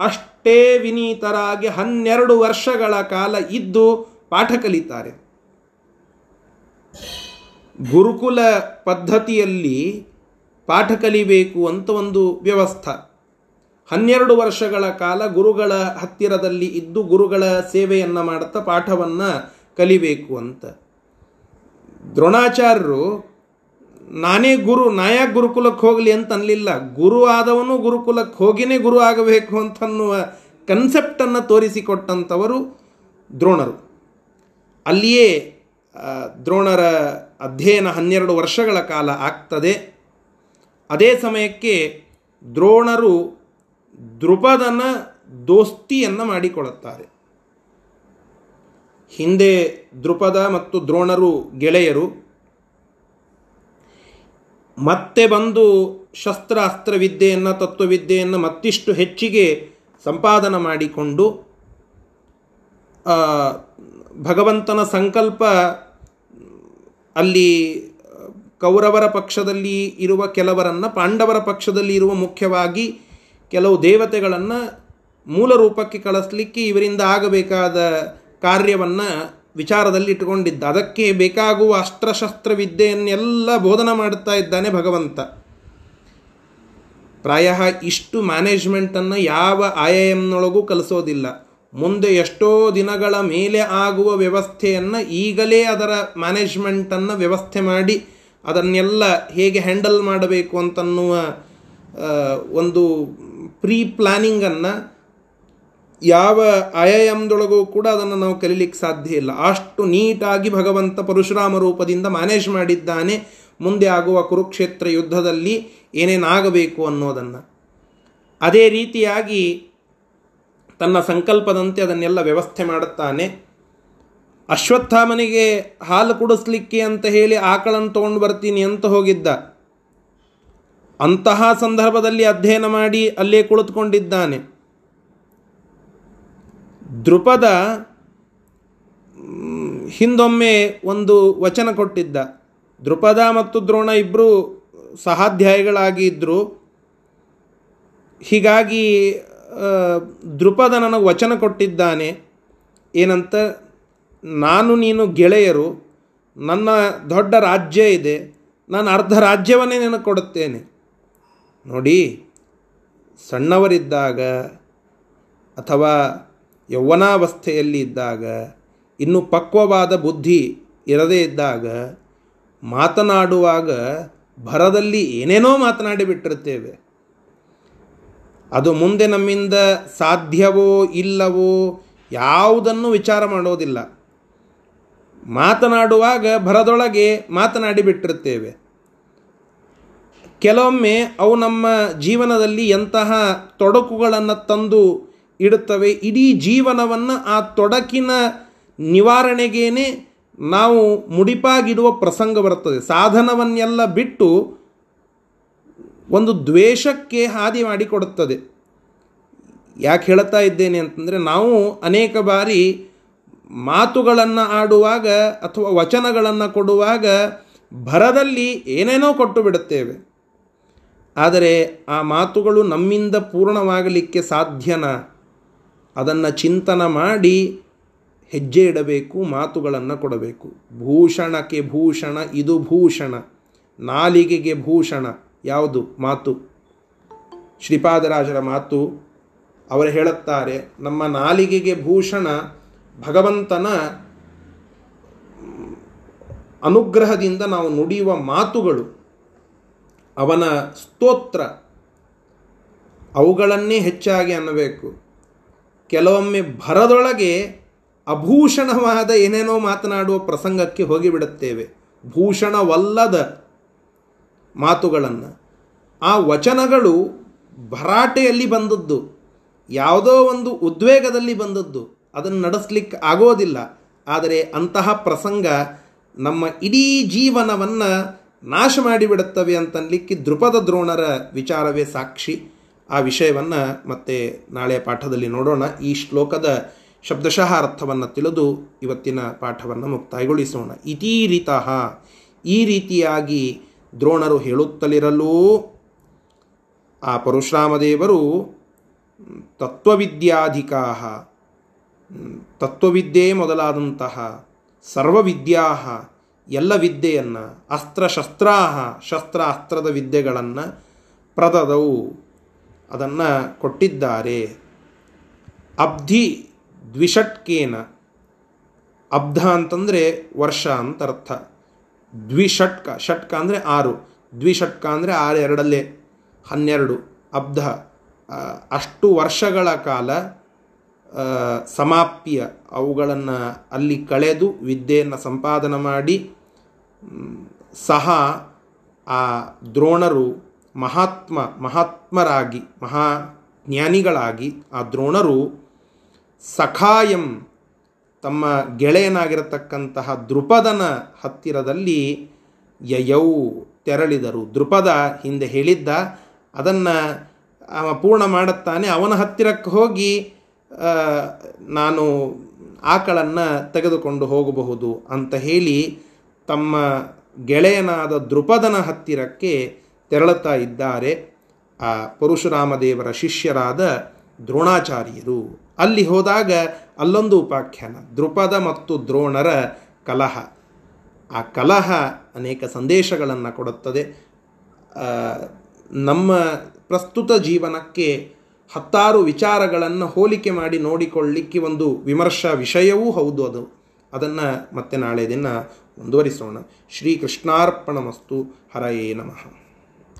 ಅಷ್ಟೇ ವಿನೀತರಾಗಿ ಹನ್ನೆರಡು ವರ್ಷಗಳ ಕಾಲ ಇದ್ದು ಪಾಠ ಕಲಿತಾರೆ. ಗುರುಕುಲ ಪದ್ಧತಿಯಲ್ಲಿ ಪಾಠ ಕಲಿಬೇಕು ಅಂತ ಒಂದು ವ್ಯವಸ್ಥೆ. ಹನ್ನೆರಡು ವರ್ಷಗಳ ಕಾಲ ಗುರುಗಳ ಹತ್ತಿರದಲ್ಲಿ ಇದ್ದು ಗುರುಗಳ ಸೇವೆಯನ್ನು ಮಾಡುತ್ತಾ ಪಾಠವನ್ನು ಕಲಿಬೇಕು ಅಂತ. ದ್ರೋಣಾಚಾರ್ಯರು, ನಾನೇ ಗುರು ನಾಯ ಗುರುಕುಲಕ್ಕೆ ಹೋಗಲಿ ಅಂತ ಅನ್ನಲಿಲ್ಲ ಗುರು ಆದವನು ಗುರುಕುಲಕ್ಕೆ ಹೋಗಿನೇ ಗುರು ಆಗಬೇಕು ಅಂತನ್ನುವ ಕನ್ಸೆಪ್ಟನ್ನು ತೋರಿಸಿಕೊಟ್ಟಂಥವರು ದ್ರೋಣರು. ಅಲ್ಲಿಯೇ ದ್ರೋಣರ ಅಧ್ಯಯನ ಹನ್ನೆರಡು ವರ್ಷಗಳ ಕಾಲ ಆಗ್ತದೆ. ಅದೇ ಸಮಯಕ್ಕೆ ದ್ರೋಣರು ದೃಪದನ ದೋಸ್ತಿಯನ್ನು ಮಾಡಿಕೊಳ್ಳುತ್ತಾರೆ. ಹಿಂದೆ ದೃಪದ ಮತ್ತು ದ್ರೋಣರು ಗೆಳೆಯರು. ಮತ್ತೆ ಬಂದು ಶಸ್ತ್ರ, ಅಸ್ತ್ರವಿದ್ಯೆಯನ್ನು, ತತ್ವವಿದ್ಯೆಯನ್ನು ಮತ್ತಿಷ್ಟು ಹೆಚ್ಚಿಗೆ ಸಂಪಾದನ ಮಾಡಿಕೊಂಡು ಭಗವಂತನ ಸಂಕಲ್ಪ ಅಲ್ಲಿ ಕೌರವರ ಪಕ್ಷದಲ್ಲಿ ಇರುವ ಕೆಲವರನ್ನು, ಪಾಂಡವರ ಪಕ್ಷದಲ್ಲಿ ಇರುವ ಮುಖ್ಯವಾಗಿ ಕೆಲವು ದೇವತೆಗಳನ್ನು ಮೂಲ ರೂಪಕ್ಕೆ ಕಳಿಸ್ಲಿಕ್ಕೆ ಇವರಿಂದ ಆಗಬೇಕಾದ ಕಾರ್ಯವನ್ನು ವಿಚಾರದಲ್ಲಿ ಇಟ್ಟುಕೊಂಡಿದ್ದ. ಅದಕ್ಕೆ ಬೇಕಾಗುವ ಅಸ್ತ್ರಶಸ್ತ್ರ ವಿದ್ಯೆಯನ್ನೆಲ್ಲ ಬೋಧನ ಮಾಡುತ್ತಾ ಇದ್ದಾನೆ ಭಗವಂತ. ಪ್ರಾಯ ಇಷ್ಟು ಮ್ಯಾನೇಜ್ಮೆಂಟನ್ನು ಯಾವ ಐ ಐ ಎಮ್ನೊಳಗೂ ಕಲಿಸೋದಿಲ್ಲ. ಮುಂದೆ ಎಷ್ಟೋ ದಿನಗಳ ಮೇಲೆ ಆಗುವ ವ್ಯವಸ್ಥೆಯನ್ನು ಈಗಲೇ ಅದರ ಮ್ಯಾನೇಜ್ಮೆಂಟನ್ನು ವ್ಯವಸ್ಥೆ ಮಾಡಿ ಅದನ್ನೆಲ್ಲ ಹೇಗೆ ಹ್ಯಾಂಡಲ್ ಮಾಡಬೇಕು ಅಂತನ್ನುವ ಒಂದು ಪ್ರೀ ಪ್ಲಾನಿಂಗನ್ನು ಯಾವ ಎಮ್ದೊಳಗೂ ಕೂಡ ಅದನ್ನು ನಾವು ಕಲೀಲಿಕ್ಕೆ ಸಾಧ್ಯ ಇಲ್ಲ. ಅಷ್ಟು ನೀಟಾಗಿ ಭಗವಂತ ಪರಶುರಾಮ ರೂಪದಿಂದ ಮ್ಯಾನೇಜ್ ಮಾಡಿದ್ದಾನೆ. ಮುಂದೆ ಆಗುವ ಕುರುಕ್ಷೇತ್ರ ಯುದ್ಧದಲ್ಲಿ ಏನೇನಾಗಬೇಕು ಅನ್ನೋದನ್ನು. ಅದೇ ರೀತಿಯಾಗಿ ತನ್ನ ಸಂಕಲ್ಪದಂತೆ ಅದನ್ನೆಲ್ಲ ವ್ಯವಸ್ಥೆ ಮಾಡುತ್ತಾನೆ. ಅಶ್ವತ್ಥಾಮನಿಗೆ ಹಾಲು ಕುಡಿಸ್ಲಿಕ್ಕೆ ಅಂತ ಹೇಳಿ ಆಕಳನ್ನು ತೊಗೊಂಡು ಬರ್ತೀನಿ ಅಂತ ಹೋಗಿದ್ದ. ಅಂತಹ ಸಂದರ್ಭದಲ್ಲಿ ಅಧ್ಯಯನ ಮಾಡಿ ಅಲ್ಲೇ ಕುಳಿತುಕೊಂಡಿದ್ದಾನೆ. ದೃಪದ ಹಿಂದೊಮ್ಮೆ ಒಂದು ವಚನ ಕೊಟ್ಟಿದ್ದ. ದೃಪದ ಮತ್ತು ದ್ರೋಣ ಇಬ್ಬರು ಸಹಾಧ್ಯಾಯಿಗಳಾಗಿದ್ದರು ಹೀಗಾಗಿ ದೃಪದ ನನಗೆ ವಚನ ಕೊಟ್ಟಿದ್ದಾನೆ. ಏನಂತ? ನಾನು ನೀನು ಗೆಳೆಯರು, ನನ್ನ ದೊಡ್ಡ ರಾಜ್ಯ ಇದೆ, ನಾನು ಅರ್ಧ ರಾಜ್ಯವನ್ನೇ ನಿನಗೆ ಕೊಡುತ್ತೇನೆ ನೋಡಿ, ಸಣ್ಣವರಿದ್ದಾಗ ಅಥವಾ ಯೌವನಾವಸ್ಥೆಯಲ್ಲಿ ಇದ್ದಾಗ, ಇನ್ನು ಪಕ್ವವಾದ ಬುದ್ಧಿ ಇರದೇ ಇದ್ದಾಗ, ಮಾತನಾಡುವಾಗ ಭರದಲ್ಲಿ ಏನೇನೋ ಮಾತನಾಡಿ ಬಿಟ್ಟಿರ್ತೇವೆ ಅದು ಮುಂದೆ ನಮ್ಮಿಂದ ಸಾಧ್ಯವೋ ಇಲ್ಲವೋ ಯಾವುದನ್ನು ವಿಚಾರ ಮಾಡೋದಿಲ್ಲ. ಮಾತನಾಡುವಾಗ ಭರದೊಳಗೆ ಮಾತನಾಡಿ ಬಿಟ್ಟಿರ್ತೇವೆ ಕೆಲವೊಮ್ಮೆ ಅವು ನಮ್ಮ ಜೀವನದಲ್ಲಿ ಎಂತಹ ತೊಡಕುಗಳನ್ನು ತಂದು ಇಡುತ್ತವೆ, ಇಡೀ ಜೀವನವನ್ನು ಆ ತೊಡಕಿನ ನಿವಾರಣೆಗೇನೆ ನಾವು ಮುಡಿಪಾಗಿಡುವ ಪ್ರಸಂಗ ಬರುತ್ತದೆ. ಸಾಧನವನ್ನೆಲ್ಲ ಬಿಟ್ಟು ಒಂದು ದ್ವೇಷಕ್ಕೆ ಹಾದಿ ಮಾಡಿಕೊಡುತ್ತದೆ. ಯಾಕೆ ಹೇಳ್ತಾ ಇದ್ದೇನೆ ಅಂತಂದರೆ ನಾವು ಅನೇಕ ಬಾರಿ ಮಾತುಗಳನ್ನು ಆಡುವಾಗ ಅಥವಾ ವಚನಗಳನ್ನು ಕೊಡುವಾಗ ಭರದಲ್ಲಿ ಏನೇನೋ ಕೊಟ್ಟು ಬಿಡುತ್ತೇವೆ. ಆದರೆ ಆ ಮಾತುಗಳು ನಮ್ಮಿಂದ ಪೂರ್ಣವಾಗಲಿಕ್ಕೆ ಸಾಧ್ಯನ? ಅದನ್ನು ಚಿಂತನ ಮಾಡಿ ಹೆಜ್ಜೆ ಇಡಬೇಕು, ಮಾತುಗಳನ್ನು ಕೊಡಬೇಕು. ಭೂಷಣಕ್ಕೆ ಭೂಷಣ, ಇದು ಭೂಷಣ. ನಾಲಿಗೆಗೆ ಭೂಷಣ, ಯಾವುದು? ಮಾತು. ಶ್ರೀಪಾದರಾಜರ ಮಾತು. ಅವರು ಹೇಳುತ್ತಾರೆ, ನಮ್ಮ ನಾಲಿಗೆಗೆ ಭೂಷಣ ಭಗವಂತನ ಅನುಗ್ರಹದಿಂದ ನಾವು ನುಡಿಯುವ ಮಾತುಗಳು, ಅವನ ಸ್ತೋತ್ರ, ಅವುಗಳನ್ನೇ ಹೆಚ್ಚಾಗಿ ಅನ್ನಬೇಕು. ಕೆಲವೊಮ್ಮೆ ಭರದೊಳಗೆ ಅಭೂಷಣವಾದ ಏನೇನೋ ಮಾತನಾಡುವ ಪ್ರಸಂಗಕ್ಕೆ ಹೋಗಿಬಿಡುತ್ತೇವೆ. ಭೂಷಣವಲ್ಲದ ಮಾತುಗಳನ್ನು. ಆ ವಚನಗಳು ಭರಾಟೆಯಲ್ಲಿ ಬಂದದ್ದು, ಯಾವುದೋ ಒಂದು ಉದ್ವೇಗದಲ್ಲಿ ಬಂದದ್ದು. ಅದನ್ನು ನಡೆಸಲಿಕ್ಕೆ ಆಗೋದಿಲ್ಲ. ಆದರೆ ಅಂತಹ ಪ್ರಸಂಗ ನಮ್ಮ ಇಡೀ ಜೀವನವನ್ನು ನಾಶ ಮಾಡಿಬಿಡುತ್ತವೆ ಅಂತನ್ಲಿಕ್ಕೆ ದೃಪದ ದ್ರೋಣರ ವಿಚಾರವೇ ಸಾಕ್ಷಿ. ಆ ವಿಷಯವನ್ನು ಮತ್ತೆ ನಾಳೆ ಪಾಠದಲ್ಲಿ ನೋಡೋಣ. ಈ ಶ್ಲೋಕದ ಶಬ್ದಶಃ ಅರ್ಥವನ್ನು ತಿಳಿದು ಇವತ್ತಿನ ಪಾಠವನ್ನು ಮುಕ್ತಾಯಗೊಳಿಸೋಣ. ಇತೀ ರೀತಃ ಈ ರೀತಿಯಾಗಿ ದ್ರೋಣರು ಹೇಳುತ್ತಲಿರಲು ಆ ಪರಶುರಾಮದೇವರು ತತ್ವವಿದ್ಯಾಧಿಕಾ ತತ್ವವಿದ್ಯೆ ಮೊದಲಾದಂತಹ ಸರ್ವವಿದ್ಯಾ ಎಲ್ಲ ವಿದ್ಯೆಯನ್ನು ಅಸ್ತ್ರಶಸ್ತ್ರಾ ಶಸ್ತ್ರ ಅಸ್ತ್ರದ ವಿದ್ಯೆಗಳನ್ನು ಪ್ರದದವು. ಅದನ್ನು ಕೊಟ್ಟಿದ್ದಾರೆ. ಅಬ್ಧಿ ದ್ವಿಷಟ್ಕೇನ. ಅಬ್ಧ ಅಂತಂದರೆ ವರ್ಷ ಅಂತ ಅರ್ಥ. ದ್ವಿಷಟ್ಕ, ಷಟ್ಕ ಅಂದರೆ ಆರು. ದ್ವಿಷಟ್ಕ ಅಂದರೆ ಆರು ಎರಡಲ್ಲೇ. ಹನ್ನೆರಡು. ಅಬ್ಧ ಅಷ್ಟು ವರ್ಷಗಳ ಕಾಲ ಸಮಾಪ್ಯ ಅವುಗಳನ್ನು ಅಲ್ಲಿ ಕಳೆದು ವಿದ್ಯೆಯನ್ನು ಸಂಪಾದನೆ ಮಾಡಿ ಸಹ ಆ ದ್ರೋಣರು ಮಹಾತ್ಮ, ಮಹಾತ್ಮರಾಗಿ ಮಹಾ ಜ್ಞಾನಿಗಳಾಗಿ ಆ ದ್ರೋಣರು ಸಖಾಯಂ ತಮ್ಮ ಗೆಳೆಯನಾಗಿರತಕ್ಕಂತಹ ದೃಪದನ ಹತ್ತಿರದಲ್ಲಿ ಯಯೌ ತೆರಳಿದರು. ದೃಪದ ಹಿಂದೆ ಹೇಳಿದ್ದ, ಅದನ್ನು ಪೂರ್ಣ ಮಾಡುತ್ತಾನೆ. ಅವನ ಹತ್ತಿರಕ್ಕೆ ಹೋಗಿ ನಾನು ಆಕಳನ್ನು ತೆಗೆದುಕೊಂಡು ಹೋಗಬಹುದು ಅಂತ ಹೇಳಿ ತಮ್ಮ ಗೆಳೆಯನಾದ ದೃಪದನ ಹತ್ತಿರಕ್ಕೆ ತೆರಳುತ್ತಾ ಇದ್ದಾರೆ ಆ ಪರಶುರಾಮದೇವರ ಶಿಷ್ಯರಾದ ದ್ರೋಣಾಚಾರ್ಯರು. ಅಲ್ಲಿ ಹೋದಾಗ ಅಲ್ಲೊಂದು ಉಪಾಖ್ಯಾನ ದೃಪದ ಮತ್ತು ದ್ರೋಣರ ಕಲಹ. ಆ ಕಲಹ ಅನೇಕ ಸಂದೇಶಗಳನ್ನು ಕೊಡುತ್ತದೆ. ನಮ್ಮ ಪ್ರಸ್ತುತ ಜೀವನಕ್ಕೆ ಹತ್ತಾರು ವಿಚಾರಗಳನ್ನು ಹೋಲಿಕೆ ಮಾಡಿ ನೋಡಿಕೊಳ್ಳಿಕ್ಕೆ ಒಂದು ವಿಮರ್ಶಾ ವಿಷಯವೂ ಹೌದು ಅದು. ಅದನ್ನು ಮತ್ತೆ ನಾಳೆ ದಿನ ಮುಂದುವರಿಸೋಣ. ಶ್ರೀಕೃಷ್ಣಾರ್ಪಣಮಸ್ತು. ಹರಯೇ ನಮಃ.